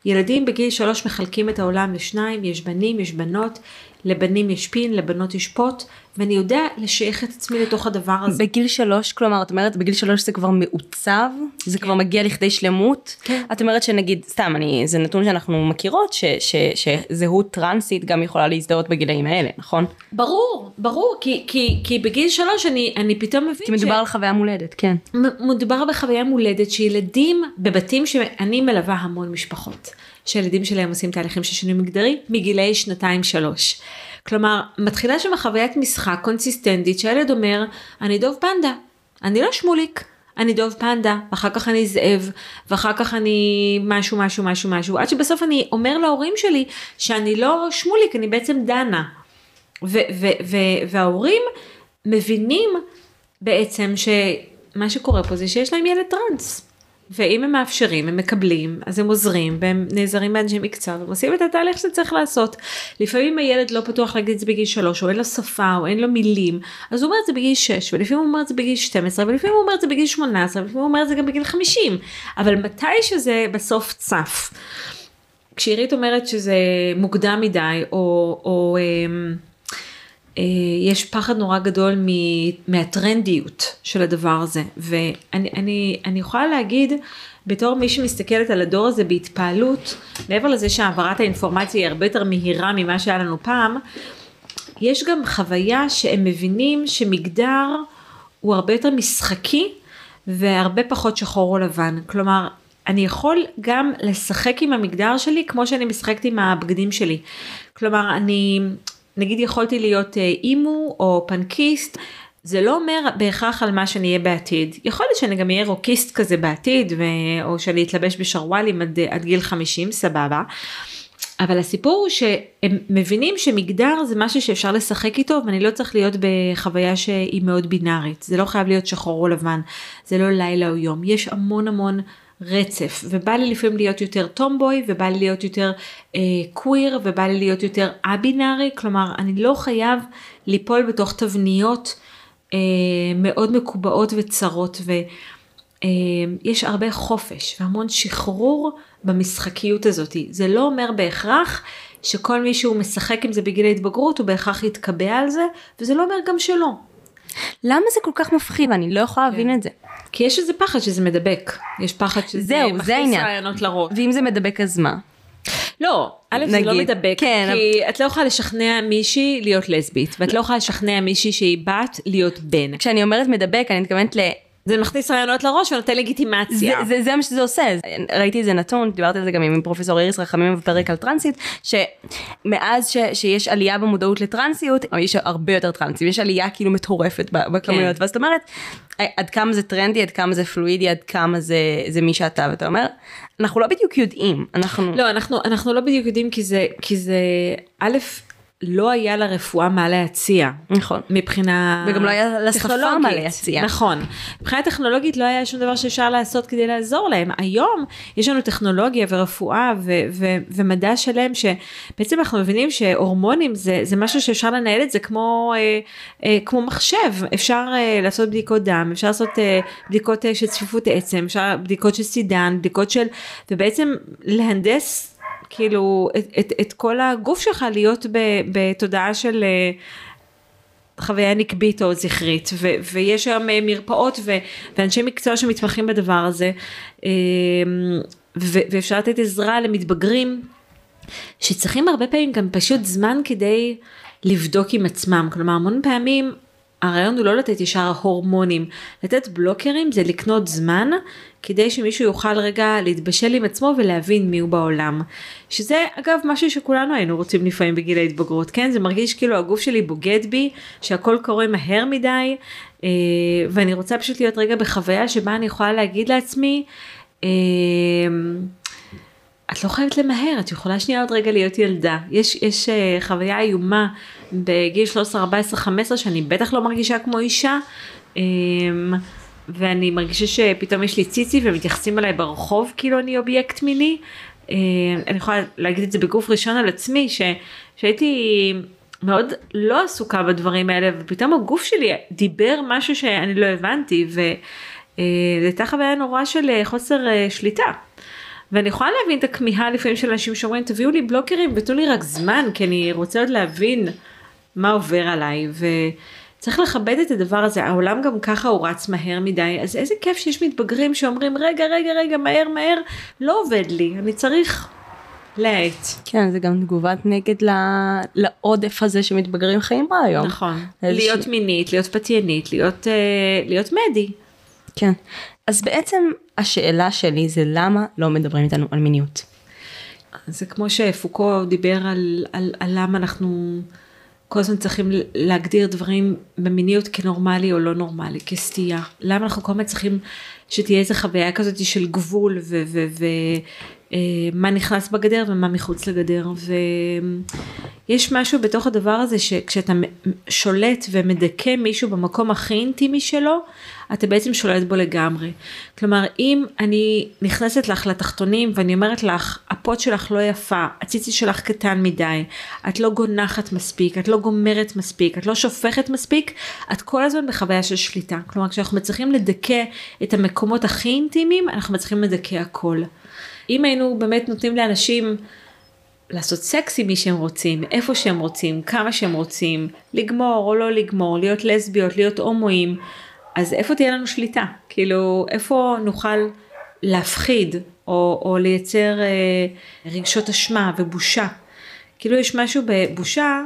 Speaker 2: ילדים בגיל שלוש מחלקים את העולם לשניים, יש בנים, יש בנות, לבנים יש פין, לבנות יש פוט, ואני יודע לשייך את עצמי לתוך הדבר הזה.
Speaker 1: בגיל שלוש, כלומר, את אומרת, בגיל שלוש זה כבר מעוצב, זה כן. כבר מגיע לכדי שלמות. כן. את אומרת שנגיד, סתם, אני, זה נתון שאנחנו מכירות, ש, ש, שזהות טרנסית גם יכולה להזדהות בגילאים האלה, נכון?
Speaker 2: ברור, ברור, כי, כי, כי בגיל שלוש אני, אני פתאום מבין
Speaker 1: כי מדובר ש... על חוויה מולדת, כן.
Speaker 2: מדובר בחוויה מולדת שילדים בבתים שאני מלווה המון משפחות. שהילדים שלהם עושים תהליכים של שינוי מגדרי מגילאי שנתיים שלוש. כלומר, מתחילה שם חוויית משחק קונסיסטנטית שהילד אומר, אני דוב פנדה, אני לא שמוליק. אני דוב פנדה, ואחר כך אני זאב, ואחר כך אני משהו משהו משהו משהו, עד שבסוף אני אומר להורים שלי שאני לא שמוליק, אני בעצם דנה. וההורים מבינים בעצם שמה שקורה פה זה שיש להם ילד טראנס. ואם הם מאפשרים, הם מקבלים, אז הם עוזרים, והם נעזרים באנשי מקצוע, והם עושים את התהליך שצריך לעשות. לפעמים הילד לא פתוח להגיד את זה בגיל שלוש, או אין לו שפה, או אין לו מילים, אז הוא אומר את זה בגיל שש, ולפעמים הוא אומר את זה בגיל 12, ולפעמים הוא אומר את זה בגיל 18, ולפעמים הוא אומר את זה גם בגיל 50. אבל מתי שזה בסוף צף. כשעירית אומרת שזה מוקדם מדי, או... או אה, יש פחד נורא גדול מהטרנדיות של הדבר הזה ואני אני, אני יכולה להגיד בתור מי שמסתכלת על הדור הזה בהתפעלות מעבר לזה שהעברת האינפורמציה היא הרבה יותר מהירה ממה שהיה לנו פעם יש גם חוויה שהם מבינים שמגדר הוא הרבה יותר משחקי והרבה פחות שחור או לבן כלומר אני יכול גם לשחק עם המגדר שלי כמו שאני משחקת עם הבגדים שלי. כלומר, אני, נגיד יכולתי להיות אה, אימו או פנקיסט, זה לא אומר בהכרח על מה שאני אהיה בעתיד. יכול להיות שאני גם אהיה רוקיסט כזה בעתיד, ו... או שאני אתלבש בשרוואלים עד, עד גיל 50, סבבה. אבל הסיפור הוא שהם מבינים שמגדר זה משהו שאפשר לשחק איתו ואני לא צריך להיות בחוויה שהיא מאוד בינארית. זה לא חייב להיות שחור או לבן, זה לא לילה או יום. יש המון המון רצף. ובא לי לפעמים להיות יותר טומבוי ובא לי להיות יותר אה, קוויר ובא לי להיות יותר א-בינארי. כלומר אני לא חייב ליפול בתוך תבניות אה, מאוד מקובעות וצרות ויש אה, הרבה חופש והמון שחרור במשחקיות הזאת. זה לא אומר בהכרח שכל מי שהוא משחק עם זה בגיל ההתבגרות הוא בהכרח יתקבע על זה וזה לא אומר גם שלא.
Speaker 1: למה זה כל כך מפחיד? אני לא יכולה להבין כן. את זה.
Speaker 2: כי יש איזה פחד שזה מדבק, יש פחד שזה
Speaker 1: זהו, מכניס
Speaker 2: רעיונות לראש.
Speaker 1: ואם זה מדבק אז מה?
Speaker 2: לא, א' זה לא מדבק, כן, כי אבל... את לא יכולה לשכנע מישהי להיות לסבית, ואת לא יכולה לשכנע מישהי שהיא בת להיות בן.
Speaker 1: כשאני אומרת מדבק, אני מתכוונת ל...
Speaker 2: זה מכניס רעיונות לראש ונותן לגיטימציה.
Speaker 1: זה, זה, זה מה שזה עושה, ראיתי איזה נתון, דיברתי על זה גם עם פרופסור איריס רחמים בפרק על טרנסית, שמאז ש, שיש עלייה במודעות לטרנסיות, יש הרבה יותר טרנסים, יש עלייה כאילו מטורפת בכמויות, כן. ואז את אומרת, עד כמה זה טרנדי, עד כמה זה פלואידי, עד כמה זה, זה מי שאתה, ואתה אומר, אנחנו לא בדיוק יודעים, אנחנו...
Speaker 2: לא, אנחנו, אנחנו לא בדיוק יודעים כי זה, כי זה, א', לא היה לרפואה מה להציע.
Speaker 1: נכון.
Speaker 2: מבחינה
Speaker 1: וגם לא היה לשפה מה להציע.
Speaker 2: נכון. מבחינה טכנולוגית לא היה שום דבר שאפשר לעשות כדי לעזור להם. היום יש לנו טכנולוגיה ורפואה ו- ו- ומדע שלם שבעצם אנחנו מבינים שהורמונים זה, זה משהו שאפשר לנהל את זה כמו, אה, אה, כמו מחשב. אפשר אה, לעשות בדיקות דם, אפשר לעשות אה, בדיקות אה, של צפיפות עצם, אפשר בדיקות של סידן, בדיקות של, ובעצם להנדס כאילו את, את, את כל הגוף שלך להיות ב, בתודעה של אה, חוויה נקבית או זכרית. ו, ויש היום אה, מרפאות ו, ואנשי מקצוע שמתמחים בדבר הזה. אה, ו, ואפשר לתת עזרה למתבגרים שצריכים הרבה פעמים גם פשוט זמן כדי לבדוק עם עצמם. כלומר המון פעמים הרעיון הוא לא לתת ישר הורמונים, לתת בלוקרים זה לקנות זמן כדי שמישהו יוכל רגע להתבשל עם עצמו ולהבין מי הוא בעולם. שזה אגב משהו שכולנו היינו רוצים לפעמים בגיל ההתבגרות, כן? זה מרגיש כאילו הגוף שלי בוגד בי, שהכל קורה מהר מדי, אה, ואני רוצה פשוט להיות רגע בחוויה שבה אני יכולה להגיד לעצמי, אה, את לא חייבת למהר, את יכולה שנייה עוד רגע להיות ילדה. יש, יש uh, חוויה איומה בגיל 13, 14, 15 שאני בטח לא מרגישה כמו אישה. Um, ואני מרגישה שפתאום יש לי ציצי ומתייחסים אליי ברחוב כאילו אני אובייקט מיני. Uh, אני יכולה להגיד את זה בגוף ראשון על עצמי, ש, שהייתי מאוד לא עסוקה בדברים האלה ופתאום הגוף שלי דיבר משהו שאני לא הבנתי וזו uh, הייתה חוויה נורא של חוסר uh, שליטה. ואני יכולה להבין את הכמיהה לפעמים של אנשים שאומרים תביאו לי בלוקרים ותנו לי רק זמן כי אני רוצה עוד להבין מה עובר עליי וצריך לכבד את הדבר הזה העולם גם ככה הוא רץ מהר מדי אז איזה כיף שיש מתבגרים שאומרים רגע רגע רגע מהר מהר לא עובד לי אני צריך להאט.
Speaker 1: כן זה גם תגובת נגד לא... לעודף הזה שמתבגרים חיים בה היום.
Speaker 2: נכון. להיות ש... מינית להיות פתיינית להיות, uh, להיות מדי.
Speaker 1: כן. אז בעצם השאלה שלי זה למה לא מדברים איתנו על מיניות.
Speaker 2: זה כמו שפוקו דיבר על, על, על למה אנחנו כל הזמן צריכים להגדיר דברים במיניות כנורמלי או לא נורמלי, כסטייה? למה אנחנו כל הזמן צריכים שתהיה איזו חוויה כזאת של גבול ומה נכנס בגדר ומה מחוץ לגדר ויש משהו בתוך הדבר הזה שכשאתה שולט ומדכא מישהו במקום הכי אינטימי שלו אתה בעצם שולט בו לגמרי. כלומר אם אני נכנסת לך לתחתונים ואני אומרת לך הפוט שלך לא יפה, הציצי שלך קטן מדי, את לא גונחת מספיק, את לא גומרת מספיק, את לא שופכת מספיק, את כל הזמן בחוויה של שליטה. כלומר כשאנחנו מצליחים לדכא את המקומות הכי אינטימיים אנחנו מצליחים לדכא הכל. אם היינו באמת נותנים לאנשים לעשות סקס עם מי שהם רוצים, איפה שהם רוצים, כמה שהם רוצים, לגמור או לא לגמור, להיות לסביות, להיות הומואים, אז איפה תהיה לנו שליטה? כאילו, איפה נוכל להפחיד או, או לייצר אה, רגשות אשמה ובושה? כאילו יש משהו בבושה,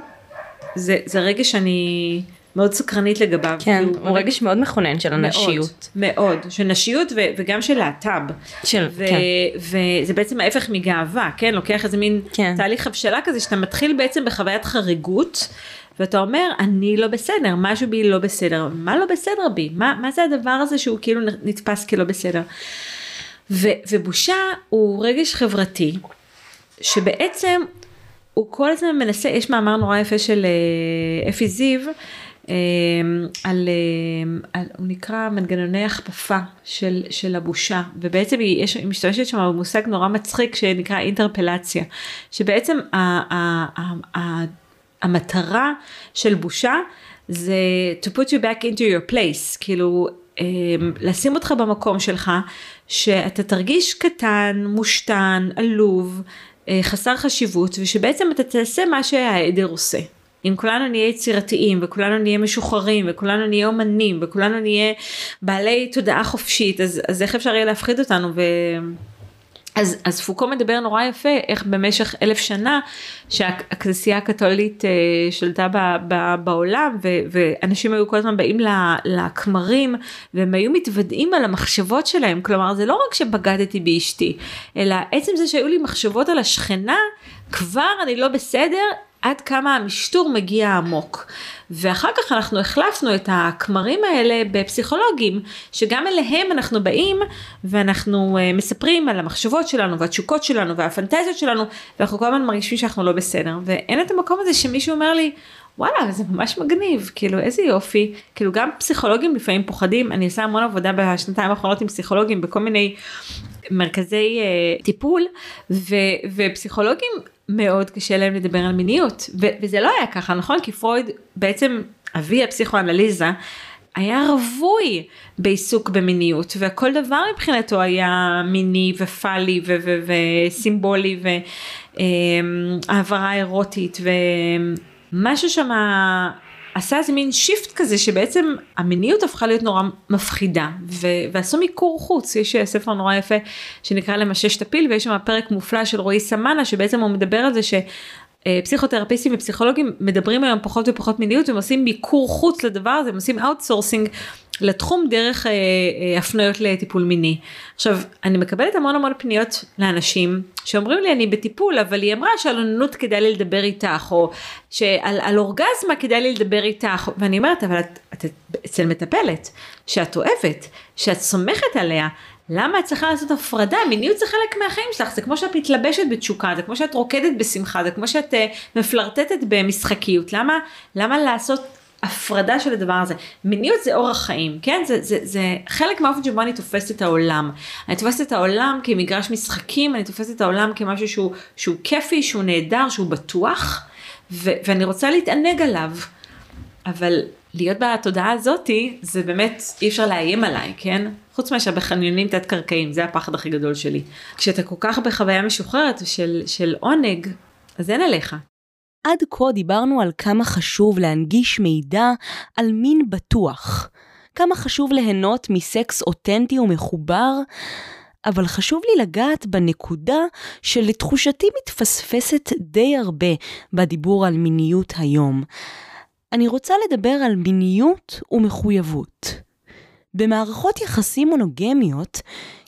Speaker 2: זה, זה רגע שאני מאוד סקרנית לגביו.
Speaker 1: כן,
Speaker 2: כאילו,
Speaker 1: הוא רגש מאוד מכונן של הנשיות.
Speaker 2: מאוד, מאוד, של נשיות ו, וגם של להט"ב.
Speaker 1: של,
Speaker 2: ו-
Speaker 1: כן.
Speaker 2: וזה בעצם ההפך מגאווה, כן? לוקח איזה מין
Speaker 1: כן.
Speaker 2: תהליך הבשלה כזה שאתה מתחיל בעצם בחוויית חריגות. ואתה אומר אני לא בסדר משהו בי לא בסדר מה לא בסדר בי מה, מה זה הדבר הזה שהוא כאילו נתפס כלא בסדר. ו, ובושה הוא רגש חברתי שבעצם הוא כל הזמן מנסה יש מאמר נורא יפה של אה, אפי זיו על, אה, על הוא נקרא מנגנוני הכפפה של, של הבושה ובעצם היא, יש, היא משתמשת שם במושג נורא מצחיק שנקרא אינטרפלציה שבעצם ה, ה, ה, ה, המטרה של בושה זה to put you back into your place, כאילו לשים אותך במקום שלך, שאתה תרגיש קטן, מושתן, עלוב, חסר חשיבות, ושבעצם אתה תעשה מה שהעדר עושה. אם כולנו נהיה יצירתיים וכולנו נהיה משוחררים וכולנו נהיה אומנים וכולנו נהיה בעלי תודעה חופשית אז, אז איך אפשר יהיה להפחיד אותנו? ו... אז, אז פוקו מדבר נורא יפה איך במשך אלף שנה שהכנסייה הקתולית אה, שלטה ב, ב, בעולם ו, ואנשים היו כל הזמן באים לכמרים והם היו מתוודעים על המחשבות שלהם. כלומר זה לא רק שבגדתי באשתי אלא עצם זה שהיו לי מחשבות על השכנה כבר אני לא בסדר עד כמה המשטור מגיע עמוק. ואחר כך אנחנו החלפנו את הכמרים האלה בפסיכולוגים, שגם אליהם אנחנו באים ואנחנו uh, מספרים על המחשבות שלנו והתשוקות שלנו והפנטזיות שלנו, ואנחנו כל הזמן מרגישים שאנחנו לא בסדר. ואין את המקום הזה שמישהו אומר לי, וואלה זה ממש מגניב כאילו איזה יופי. כאילו גם פסיכולוגים לפעמים פוחדים. אני עושה המון עבודה בשנתיים האחרונות עם פסיכולוגים בכל מיני מרכזי uh, טיפול ו, ופסיכולוגים מאוד קשה להם לדבר על מיניות. ו- וזה לא היה ככה נכון? כי פרויד בעצם אבי הפסיכואנליזה היה רווי בעיסוק במיניות וכל דבר מבחינתו היה מיני ופאלי וסימבולי והעברה אירוטית ומשהו שם עשה איזה מין shift כזה שבעצם המיניות הפכה להיות נורא מפחידה ו- ועשו מיקור חוץ. יש ספר נורא יפה שנקרא למשש את הפיל ויש שם פרק מופלא של רועי סמנה שבעצם הוא מדבר על זה ש... פסיכותרפיסטים ופסיכולוגים מדברים היום פחות ופחות מיניות והם עושים מיקור חוץ לדבר הזה הם עושים outsourcing לתחום דרך אה, אה, הפניות לטיפול מיני. עכשיו אני מקבלת המון המון פניות לאנשים שאומרים לי אני בטיפול אבל היא אמרה שעל אוננות כדאי לי לדבר איתך או שעל על אורגזמה כדאי לי לדבר איתך ואני אומרת אבל את, את, את אצל מטפלת שאת אוהבת שאת סומכת עליה למה את צריכה לעשות הפרדה? מיניות זה חלק מהחיים שלך, זה כמו שאת מתלבשת בתשוקה, זה כמו שאת רוקדת בשמחה, זה כמו שאת uh, מפלרטטת במשחקיות, למה, למה לעשות הפרדה של הדבר הזה? מיניות זה אורח חיים, כן? זה, זה, זה חלק מהאופן שבו אני תופסת את העולם. אני תופסת את העולם כמגרש משחקים, אני תופסת את העולם כמשהו שהוא, שהוא כיפי, שהוא נהדר, שהוא בטוח, ו, ואני רוצה להתענג עליו. אבל להיות בתודעה הזאתי, זה באמת אי אפשר לאיים עליי, כן? חוץ מאשר בחניונים תת קרקעיים, זה הפחד הכי גדול שלי. כשאתה כל כך בחוויה משוחררת של, של עונג, אז אין עליך.
Speaker 1: עד כה דיברנו על כמה חשוב להנגיש מידע על מין בטוח. כמה חשוב ליהנות מסקס אותנטי ומחובר, אבל חשוב לי לגעת בנקודה שלתחושתי מתפספסת די הרבה בדיבור על מיניות היום. אני רוצה לדבר על מיניות ומחויבות. במערכות יחסים מונוגמיות,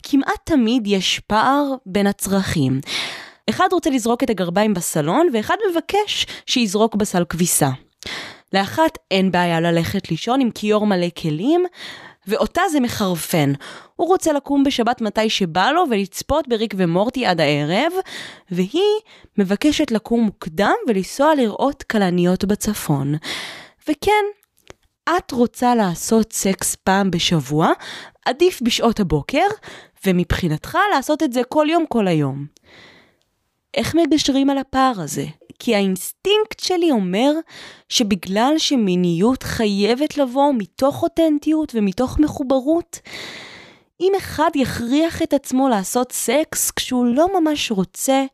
Speaker 1: כמעט תמיד יש פער בין הצרכים. אחד רוצה לזרוק את הגרביים בסלון, ואחד מבקש שיזרוק בסל כביסה. לאחת אין בעיה ללכת לישון עם כיור מלא כלים, ואותה זה מחרפן. הוא רוצה לקום בשבת מתי שבא לו ולצפות בריק ומורטי עד הערב, והיא מבקשת לקום מוקדם ולנסוע לראות כלניות בצפון. וכן, את רוצה לעשות סקס פעם בשבוע, עדיף בשעות הבוקר, ומבחינתך לעשות את זה כל יום כל היום. איך מגשרים על הפער הזה? כי האינסטינקט שלי אומר שבגלל שמיניות חייבת לבוא מתוך אותנטיות ומתוך מחוברות, אם אחד יכריח את עצמו לעשות סקס כשהוא לא ממש רוצה,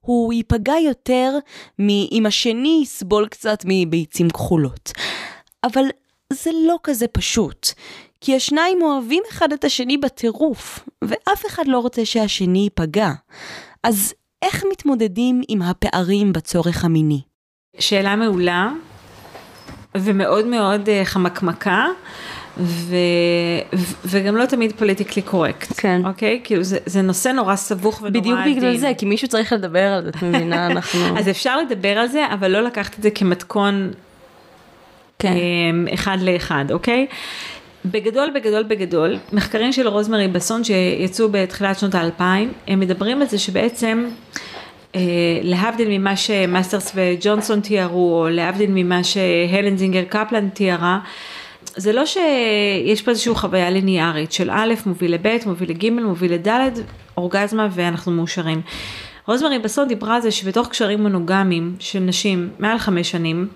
Speaker 1: הוא ייפגע יותר מאם השני יסבול קצת מביצים כחולות. אבל זה לא כזה פשוט, כי השניים אוהבים אחד את השני בטירוף, ואף אחד לא רוצה שהשני ייפגע. אז איך מתמודדים עם הפערים בצורך המיני?
Speaker 2: שאלה מעולה ומאוד מאוד uh, חמקמקה. ו... וגם לא תמיד politically correct,
Speaker 1: כן.
Speaker 2: אוקיי? כאילו זה, זה נושא נורא סבוך ונורא
Speaker 1: עדין. בדיוק בגלל זה, כי מישהו צריך לדבר על זה, את מבינה, אנחנו...
Speaker 2: אז אפשר לדבר על זה, אבל לא לקחת את זה כמתכון כן. אמ, אחד לאחד, אוקיי? בגדול, בגדול, בגדול, מחקרים של רוזמרי בסון שיצאו בתחילת שנות האלפיים, הם מדברים על זה שבעצם אה, להבדיל ממה שמאסטרס וג'ונסון תיארו, או להבדיל ממה שהלן זינגר קפלן תיארה, זה לא שיש פה איזושהי חוויה ליניארית של א' מוביל לב', מוביל לג', מוביל לד', אורגזמה ואנחנו מאושרים. רוזמרי בסון דיברה על זה שבתוך קשרים מונוגמיים של נשים מעל חמש שנים,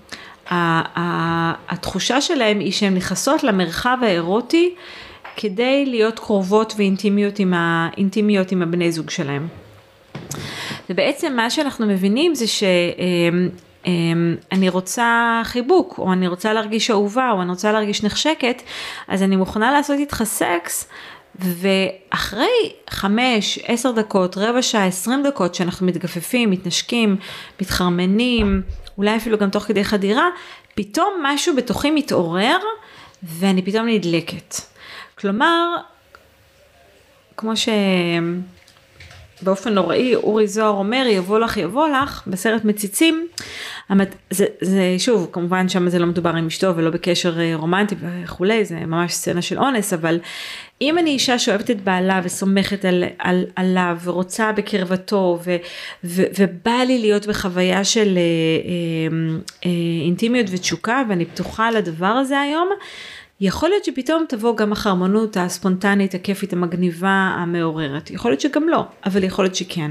Speaker 2: התחושה שלהם היא שהן נכנסות למרחב האירוטי כדי להיות קרובות ואינטימיות עם, האינטימיות עם הבני זוג שלהם. ובעצם מה שאנחנו מבינים זה שאני רוצה חיבוק, או אני רוצה להרגיש אהובה, או אני רוצה להרגיש נחשקת, אז אני מוכנה לעשות איתך סקס, ואחרי חמש, עשר דקות, רבע שעה, עשרים דקות שאנחנו מתגפפים, מתנשקים, מתחרמנים, אולי אפילו גם תוך כדי חדירה, פתאום משהו בתוכי מתעורר ואני פתאום נדלקת. כלומר, כמו שבאופן נוראי אורי זוהר אומר יבוא לך יבוא לך בסרט מציצים, זה, זה שוב כמובן שם זה לא מדובר עם אשתו ולא בקשר אה, רומנטי וכולי זה ממש סצנה של אונס אבל אם אני אישה שאוהבת את בעלה וסומכת על, על, עליו ורוצה בקרבתו ו, ו, ובא לי להיות בחוויה של אה, אה, אה, אינטימיות ותשוקה ואני פתוחה לדבר הזה היום, יכול להיות שפתאום תבוא גם החרמונות הספונטנית, הכיפית, המגניבה, המעוררת. יכול להיות שגם לא, אבל יכול להיות שכן.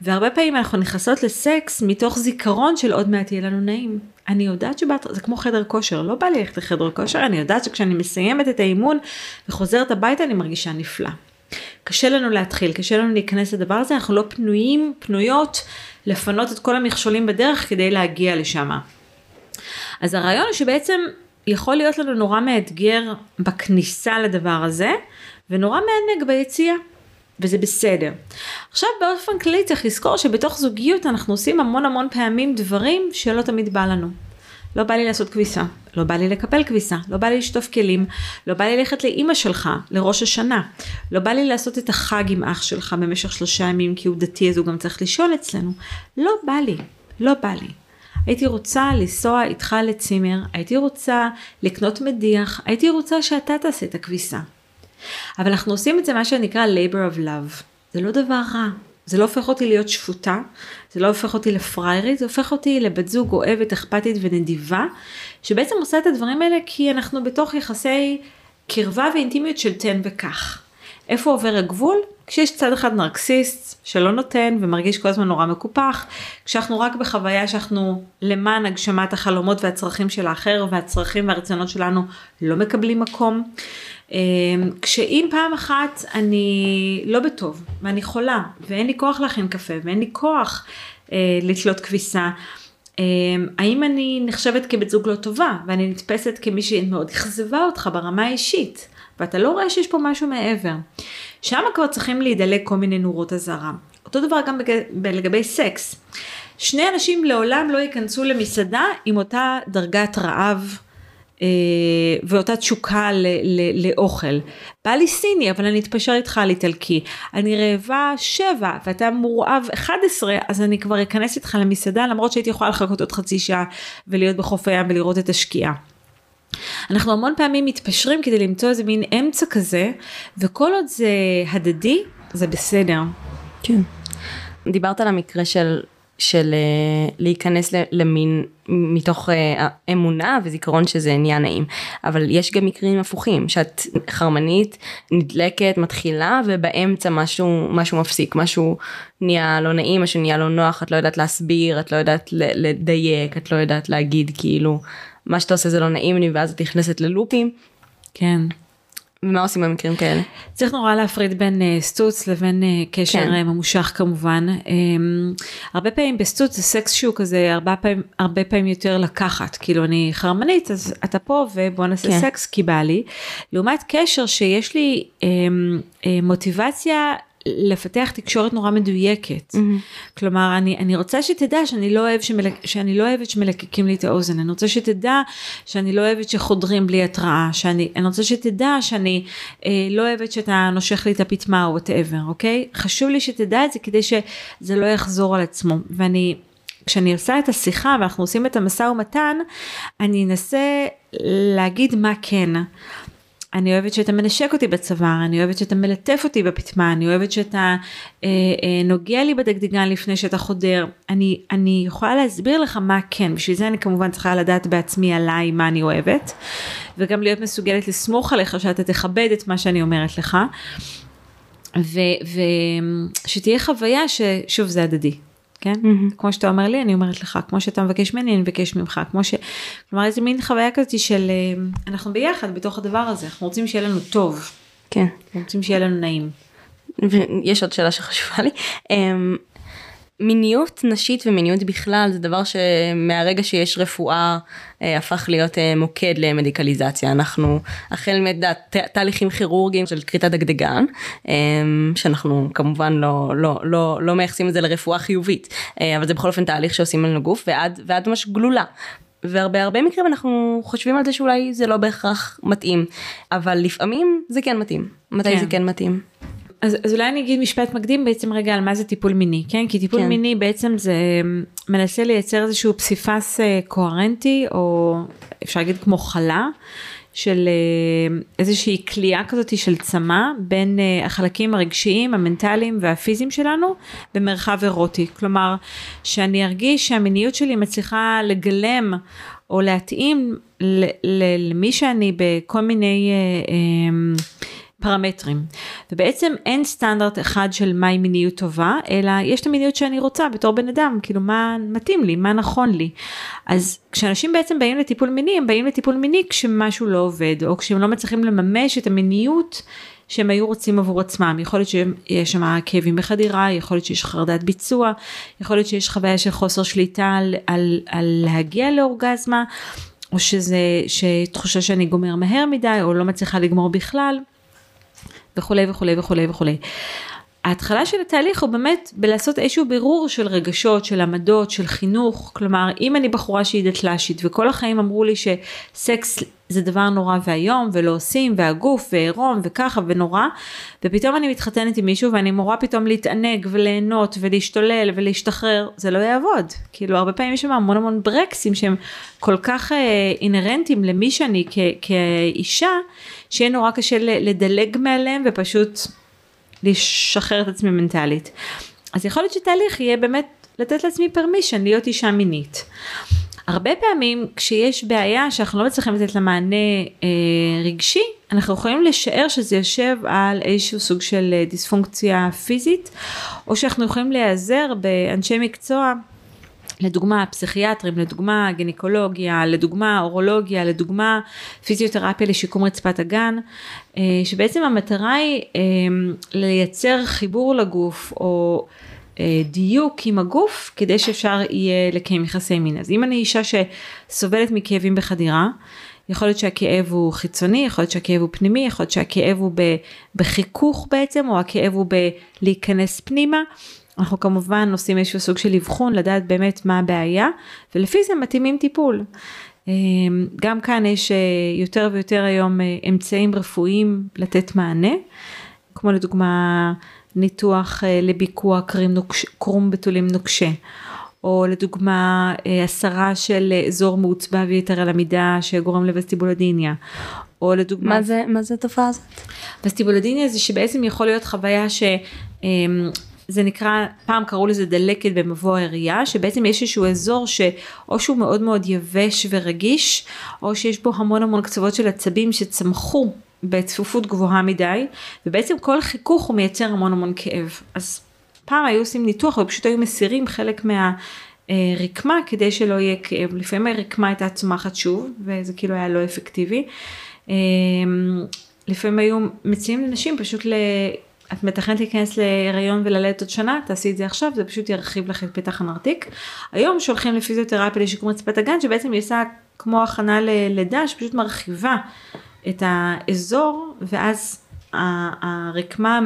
Speaker 2: והרבה פעמים אנחנו נכנסות לסקס מתוך זיכרון של עוד מעט יהיה לנו נעים. אני יודעת שבאת, זה כמו חדר כושר, לא בא לי ללכת לחדר כושר, אני יודעת שכשאני מסיימת את האימון וחוזרת הביתה אני מרגישה נפלא. קשה לנו להתחיל, קשה לנו להיכנס לדבר הזה, אנחנו לא פנויים, פנויות לפנות את כל המכשולים בדרך כדי להגיע לשם. אז הרעיון הוא שבעצם יכול להיות לנו נורא מאתגר בכניסה לדבר הזה, ונורא מענג ביציאה. וזה בסדר. עכשיו באופן כללי צריך לזכור שבתוך זוגיות אנחנו עושים המון המון פעמים דברים שלא תמיד בא לנו. לא בא לי לעשות כביסה, לא בא לי לקפל כביסה, לא בא לי לשטוף כלים, לא בא לי ללכת לאימא שלך לראש השנה, לא בא לי לעשות את החג עם אח שלך במשך שלושה ימים כי הוא דתי אז הוא גם צריך לישון אצלנו. לא בא לי, לא בא לי. הייתי רוצה לנסוע איתך לצימר, הייתי רוצה לקנות מדיח, הייתי רוצה שאתה תעשה את הכביסה. אבל אנחנו עושים את זה מה שנקרא labor of love. זה לא דבר רע, זה לא הופך אותי להיות שפוטה, זה לא הופך אותי לפריירית, זה הופך אותי לבת זוג אוהבת, אכפתית ונדיבה, שבעצם עושה את הדברים האלה כי אנחנו בתוך יחסי קרבה ואינטימיות של תן וקח. איפה עובר הגבול? כשיש צד אחד נרקסיסט שלא נותן ומרגיש כל הזמן נורא מקופח, כשאנחנו רק בחוויה שאנחנו למען הגשמת החלומות והצרכים של האחר והצרכים והרצונות שלנו לא מקבלים מקום. אמ, כשאם פעם אחת אני לא בטוב ואני חולה ואין לי כוח להכין קפה ואין לי כוח אה, לתלות כביסה, אה, האם אני נחשבת כבת זוג לא טובה ואני נתפסת כמי שמאוד אכזבה אותך ברמה האישית ואתה לא רואה שיש פה משהו מעבר. שם כבר צריכים להידלק כל מיני נורות אזהרה. אותו דבר גם בג... לגבי סקס. שני אנשים לעולם לא ייכנסו למסעדה עם אותה דרגת רעב ואותה תשוקה ל, ל, לאוכל. בא לי סיני, אבל אני אתפשר איתך על איטלקי. אני רעבה שבע, ואתה מורעב 11, אז אני כבר אכנס איתך למסעדה, למרות שהייתי יכולה לחכות עוד חצי שעה ולהיות בחוף הים ולראות את השקיעה. אנחנו המון פעמים מתפשרים כדי למצוא איזה מין אמצע כזה, וכל עוד זה הדדי, זה בסדר.
Speaker 3: כן. דיברת על המקרה של של uh, להיכנס למין מתוך uh, אמונה וזיכרון שזה נהיה נעים אבל יש גם מקרים הפוכים שאת חרמנית נדלקת מתחילה ובאמצע משהו משהו מפסיק משהו נהיה לא נעים משהו נהיה לא נוח את לא יודעת להסביר את לא יודעת לדייק את לא יודעת להגיד כאילו מה שאתה עושה זה לא נעים לי ואז את נכנסת ללופים.
Speaker 2: כן.
Speaker 3: ומה עושים במקרים כאלה?
Speaker 2: צריך נורא להפריד בין uh, סטוץ לבין uh, קשר כן. uh, ממושך כמובן. Um, הרבה פעמים בסטוץ זה סקס שהוא כזה הרבה פעמים, הרבה פעמים יותר לקחת. כאילו אני חרמנית אז אתה פה ובוא נעשה כן. סקס כי בא לי. לעומת קשר שיש לי אמ, אה, מוטיבציה לפתח תקשורת נורא מדויקת. אמהמ. כלומר, אני, אני רוצה שתדע שאני לא, אוהב שמלק, שאני לא אוהבת שמלקקים לי את האוזן, אני רוצה שתדע שאני לא אוהבת שחודרים בלי התראה, שאני אני רוצה שתדע שאני אה, לא אוהבת שאתה נושך לי את הפטמה או whatever, אוקיי? חשוב לי שתדע את זה כדי שזה לא יחזור על עצמו. ואני כשאני עושה את השיחה ואנחנו עושים את המשא ומתן, אני אנסה להגיד מה כן. אני אוהבת שאתה מנשק אותי בצוואר, אני אוהבת שאתה מלטף אותי בפטמה, אני אוהבת שאתה אה, אה, נוגע לי בדגדגן לפני שאתה חודר. אני, אני יכולה להסביר לך מה כן, בשביל זה אני כמובן צריכה לדעת בעצמי עליי מה אני אוהבת, וגם להיות מסוגלת לסמוך עליך שאתה תכבד את מה שאני אומרת לך, ושתהיה חוויה ששוב זה הדדי. כן? Mm-hmm. כמו שאתה אומר לי, אני אומרת לך, כמו שאתה מבקש ממני, אני מבקש ממך, כמו ש... כלומר, איזה מין חוויה כזאת של אה, אנחנו ביחד בתוך הדבר הזה, אנחנו רוצים שיהיה לנו טוב.
Speaker 3: כן.
Speaker 2: אנחנו רוצים שיהיה לנו נעים.
Speaker 3: ויש עוד שאלה שחשובה לי. אמ, מיניות נשית ומיניות בכלל זה דבר שמהרגע שיש רפואה אה, הפך להיות אה, מוקד למדיקליזציה אנחנו החל מתהליכים כירורגיים של כריתת דגדגן אה, שאנחנו כמובן לא לא לא לא מייחסים את זה לרפואה חיובית אה, אבל זה בכל אופן תהליך שעושים על הגוף ועד ועד ממש גלולה. והרבה הרבה מקרים אנחנו חושבים על זה שאולי זה לא בהכרח מתאים אבל לפעמים זה כן מתאים מתי כן. זה כן מתאים.
Speaker 2: אז, אז אולי אני אגיד משפט מקדים בעצם רגע על מה זה טיפול מיני, כן? כי טיפול כן. מיני בעצם זה מנסה לייצר איזשהו פסיפס אה, קוהרנטי, או אפשר להגיד כמו חלה, של אה, איזושהי כליאה כזאת של צמא בין אה, החלקים הרגשיים, המנטליים והפיזיים שלנו במרחב אירוטי. כלומר, שאני ארגיש שהמיניות שלי מצליחה לגלם או להתאים למי שאני בכל מיני... אה, אה, פרמטרים. ובעצם אין סטנדרט אחד של מהי מיניות טובה, אלא יש את המיניות שאני רוצה בתור בן אדם, כאילו מה מתאים לי, מה נכון לי. אז כשאנשים בעצם באים לטיפול מיני, הם באים לטיפול מיני כשמשהו לא עובד, או כשהם לא מצליחים לממש את המיניות שהם היו רוצים עבור עצמם. יכול להיות שיש שם כאבים בחדירה, יכול להיות שיש חרדת ביצוע, יכול להיות שיש חוויה של חוסר שליטה על, על, על להגיע לאורגזמה, או שזה, שתחושה שאני גומר מהר מדי, או לא מצליחה לגמור בכלל. וכולי וכולי וכולי וכולי. ההתחלה של התהליך הוא באמת בלעשות איזשהו בירור של רגשות, של עמדות, של חינוך, כלומר אם אני בחורה שהיא דתל"שית וכל החיים אמרו לי שסקס זה דבר נורא ואיום ולא עושים והגוף ועירום וככה ונורא ופתאום אני מתחתנת עם מישהו ואני מורה פתאום להתענג וליהנות ולהשתולל ולהשתחרר זה לא יעבוד. כאילו הרבה פעמים יש שם המון המון ברקסים שהם כל כך אה, אינהרנטים למי שאני כאישה שיהיה נורא קשה לדלג מעליהם ופשוט לשחרר את עצמי מנטלית. אז יכול להיות שתהליך יהיה באמת לתת לעצמי פרמישן להיות אישה מינית. הרבה פעמים כשיש בעיה שאנחנו לא מצליחים לתת לה מענה אה, רגשי, אנחנו יכולים לשער שזה יושב על איזשהו סוג של אה, דיספונקציה פיזית, או שאנחנו יכולים להיעזר באנשי מקצוע לדוגמה פסיכיאטרים, לדוגמה גינקולוגיה, לדוגמה אורולוגיה, לדוגמה פיזיותרפיה לשיקום רצפת הגן, אה, שבעצם המטרה היא אה, לייצר חיבור לגוף או אה, דיוק עם הגוף כדי שאפשר יהיה לקיים יחסי מין. אז אם אני אישה שסובלת מכאבים בחדירה, יכול להיות שהכאב הוא חיצוני, יכול להיות שהכאב הוא פנימי, יכול להיות שהכאב הוא בחיכוך בעצם, או הכאב הוא בלהיכנס פנימה. אנחנו כמובן עושים איזשהו סוג של אבחון לדעת באמת מה הבעיה ולפי זה מתאימים טיפול. גם כאן יש יותר ויותר היום אמצעים רפואיים לתת מענה, כמו לדוגמה ניתוח לביקוע קרים נוקש, קרום בתולים נוקשה. או לדוגמה הסרה של אזור מעוצבב יתר על המידה שגורם לווסטיבולודיניה, או לדוגמה...
Speaker 1: מה זה, מה זה התופעה הזאת?
Speaker 2: וסטיבולודיניה זה שבעצם יכול להיות חוויה ש... זה נקרא, פעם קראו לזה דלקת במבוא הראייה, שבעצם יש איזשהו אזור שאו שהוא מאוד מאוד יבש ורגיש, או שיש בו המון המון קצוות של עצבים שצמחו בצפופות גבוהה מדי, ובעצם כל חיכוך הוא מייצר המון המון כאב. אז פעם היו עושים ניתוח ופשוט היו מסירים חלק מהרקמה כדי שלא יהיה כאב. לפעמים הרקמה הייתה צומחת שוב, וזה כאילו היה לא אפקטיבי. אמ, לפעמים היו מציעים לנשים פשוט. את מתכנת להיכנס להיריון וללדת עוד שנה, תעשי את זה עכשיו, זה פשוט ירחיב לך את פתח הנרתיק. היום שולחים לפיזיותרפיה לשיקום רצפת הגן, שבעצם היא עושה כמו הכנה ללידה, שפשוט מרחיבה את האזור, ואז הרקמה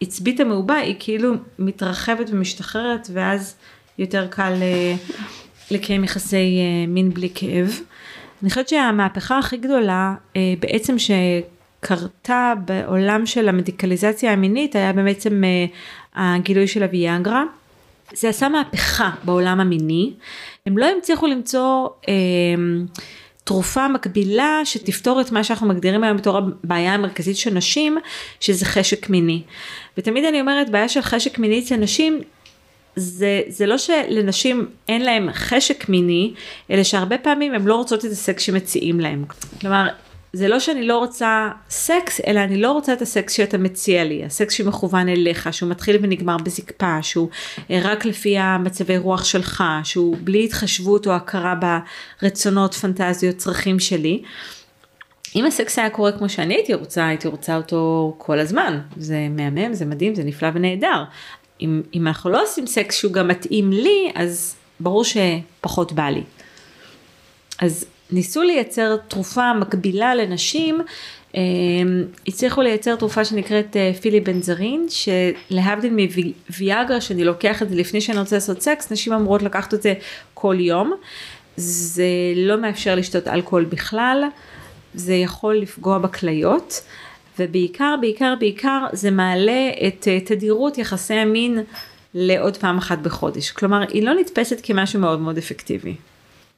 Speaker 2: העצבית המעובה היא כאילו מתרחבת ומשתחררת, ואז יותר קל אה, לקיים יחסי אה, מין בלי כאב. אני חושבת שהמהפכה הכי גדולה אה, בעצם שקרתה בעולם של המדיקליזציה המינית היה בעצם אה, הגילוי של הוויאגרה. זה עשה מהפכה בעולם המיני. הם לא הצליחו למצוא אה, תרופה מקבילה שתפתור את מה שאנחנו מגדירים היום בתור הבעיה המרכזית של נשים, שזה חשק מיני. ותמיד אני אומרת, בעיה של חשק מיני אצל נשים זה, זה לא שלנשים אין להם חשק מיני, אלא שהרבה פעמים הן לא רוצות את הסקס שמציעים להם. כלומר, זה לא שאני לא רוצה סקס, אלא אני לא רוצה את הסקס שאתה מציע לי, הסקס שמכוון אליך, שהוא מתחיל ונגמר בזקפה, שהוא אה, רק לפי המצבי רוח שלך, שהוא בלי התחשבות או הכרה ברצונות, פנטזיות, צרכים שלי. אם הסקס היה קורה כמו שאני הייתי רוצה, הייתי רוצה אותו כל הזמן. זה מהמם, זה מדהים, זה נפלא ונהדר. אם, אם אנחנו לא עושים סקס שהוא גם מתאים לי, אז ברור שפחות בא לי. אז ניסו לייצר תרופה מקבילה לנשים, אה, הצליחו לייצר תרופה שנקראת אה, פילי בנזרין, שלהבדיל מוויאגרה, שאני לוקח את זה לפני שאני רוצה לעשות סקס, נשים אמורות לקחת את זה כל יום. זה לא מאפשר לשתות אלכוהול בכלל, זה יכול לפגוע בכליות. ובעיקר, בעיקר, בעיקר זה מעלה את אה, תדירות יחסי המין לעוד פעם אחת בחודש. כלומר, היא לא נתפסת כמשהו מאוד מאוד אפקטיבי.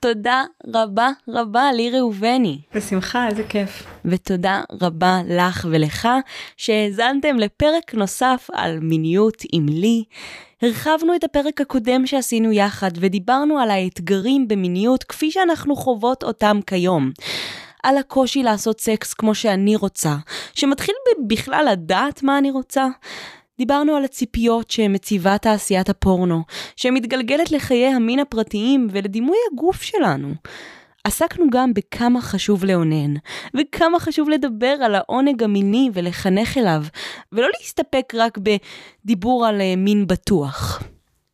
Speaker 1: תודה רבה רבה לי ראובני.
Speaker 2: בשמחה, איזה כיף.
Speaker 1: ותודה רבה לך ולך שהאזנתם לפרק נוסף על מיניות עם לי. הרחבנו את הפרק הקודם שעשינו יחד ודיברנו על האתגרים במיניות כפי שאנחנו חוות אותם כיום. על הקושי לעשות סקס כמו שאני רוצה, שמתחיל בכלל לדעת מה אני רוצה. דיברנו על הציפיות שמציבה תעשיית הפורנו, שמתגלגלת לחיי המין הפרטיים ולדימוי הגוף שלנו. עסקנו גם בכמה חשוב לאונן, וכמה חשוב לדבר על העונג המיני ולחנך אליו, ולא להסתפק רק בדיבור על אה, מין בטוח.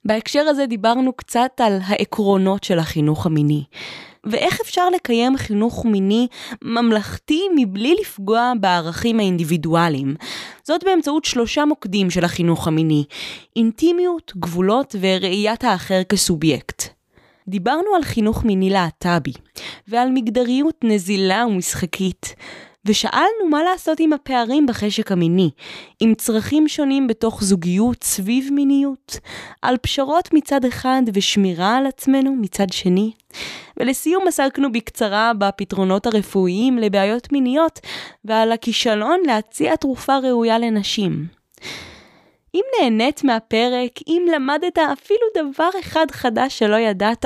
Speaker 1: בהקשר הזה דיברנו קצת על העקרונות של החינוך המיני. ואיך אפשר לקיים חינוך מיני ממלכתי מבלי לפגוע בערכים האינדיבידואליים. זאת באמצעות שלושה מוקדים של החינוך המיני, אינטימיות, גבולות וראיית האחר כסובייקט. דיברנו על חינוך מיני להט"בי, ועל מגדריות נזילה ומשחקית, ושאלנו מה לעשות עם הפערים בחשק המיני, עם צרכים שונים בתוך זוגיות סביב מיניות, על פשרות מצד אחד ושמירה על עצמנו מצד שני. ולסיום עסקנו בקצרה בפתרונות הרפואיים לבעיות מיניות ועל הכישלון להציע תרופה ראויה לנשים. אם נהנית מהפרק, אם למדת אפילו דבר אחד חדש שלא ידעת,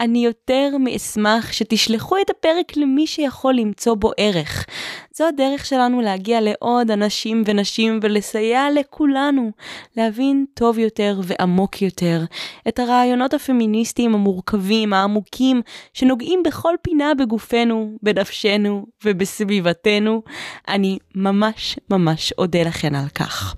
Speaker 1: אני יותר מאשמח שתשלחו את הפרק למי שיכול למצוא בו ערך. זו הדרך שלנו להגיע לעוד אנשים ונשים ולסייע לכולנו להבין טוב יותר ועמוק יותר את הרעיונות הפמיניסטיים המורכבים, העמוקים, שנוגעים בכל פינה בגופנו, בנפשנו ובסביבתנו. אני ממש ממש אודה לכן על כך.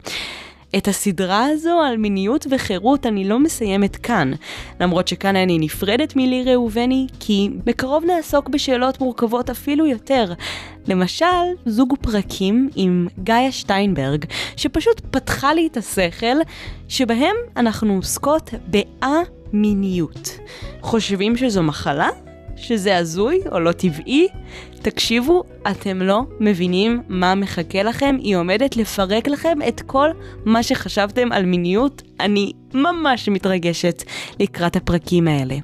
Speaker 1: את הסדרה הזו על מיניות וחירות אני לא מסיימת כאן, למרות שכאן אני נפרדת מלי ראובני, כי בקרוב נעסוק בשאלות מורכבות אפילו יותר. למשל, זוג פרקים עם גאיה שטיינברג, שפשוט פתחה לי את השכל, שבהם אנחנו עוסקות בא-מיניות. חושבים שזו מחלה? שזה הזוי או לא טבעי? תקשיבו, אתם לא מבינים מה מחכה לכם, היא עומדת לפרק לכם את כל מה שחשבתם על מיניות. אני ממש מתרגשת לקראת הפרקים האלה.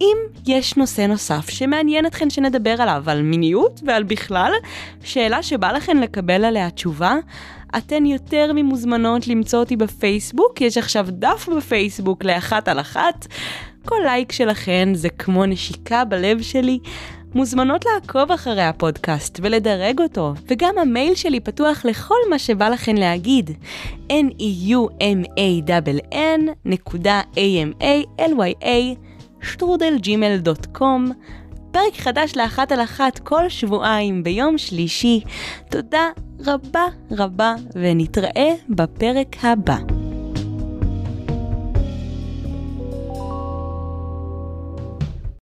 Speaker 1: אם יש נושא נוסף שמעניין אתכן שנדבר עליו, על מיניות ועל בכלל, שאלה שבא לכן לקבל עליה תשובה, אתן יותר ממוזמנות למצוא אותי בפייסבוק, יש עכשיו דף בפייסבוק לאחת על אחת. כל לייק שלכן זה כמו נשיקה בלב שלי. מוזמנות לעקוב אחרי הפודקאסט ולדרג אותו, וגם המייל שלי פתוח לכל מה שבא לכן להגיד. n-e-u-m-a-n נקודה a-m-a-l-y-a שטרודלג'ימל.קום פרק חדש לאחת על אחת כל שבועיים ביום שלישי. תודה רבה רבה ונתראה בפרק הבא.